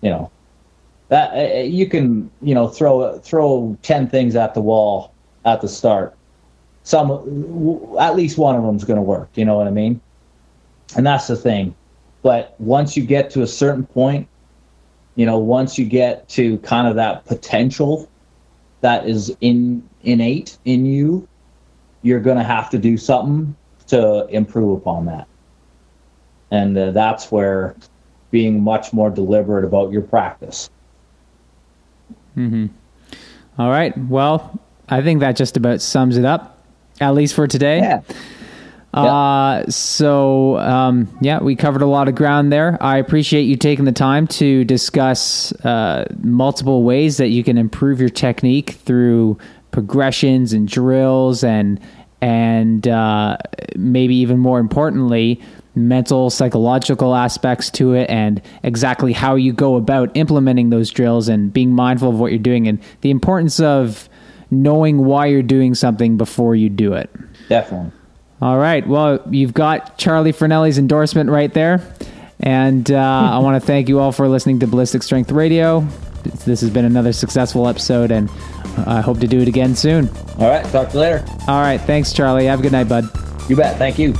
You know, that uh, you can, you know, throw throw ten things at the wall at the start. Some, at least one of them's going to work. You know what I mean? And that's the thing. But once you get to a certain point, you know, once you get to kind of that potential that is in innate in you, you're going to have to do something to improve upon that. And uh, that's where being much more deliberate about your practice. All right. Well, I think that just about sums it up, at least for today. Yeah. Uh, so um, yeah, we covered a lot of ground there. I appreciate you taking the time to discuss uh, multiple ways that you can improve your technique through progressions and drills and and uh, maybe even more importantly, mental psychological aspects to it and exactly how you go about implementing those drills and being mindful of what you're doing and the importance of knowing why you're doing something before you do it. Definitely. All right. Well, you've got Charlie Fernelli's endorsement right there. And uh, I want to thank you all for listening to Ballistic Strength Radio. This this has been another successful episode, and I hope to do it again soon. All right. Talk to you later. All right. Thanks, Charlie. Have a good night, bud. You bet. Thank you.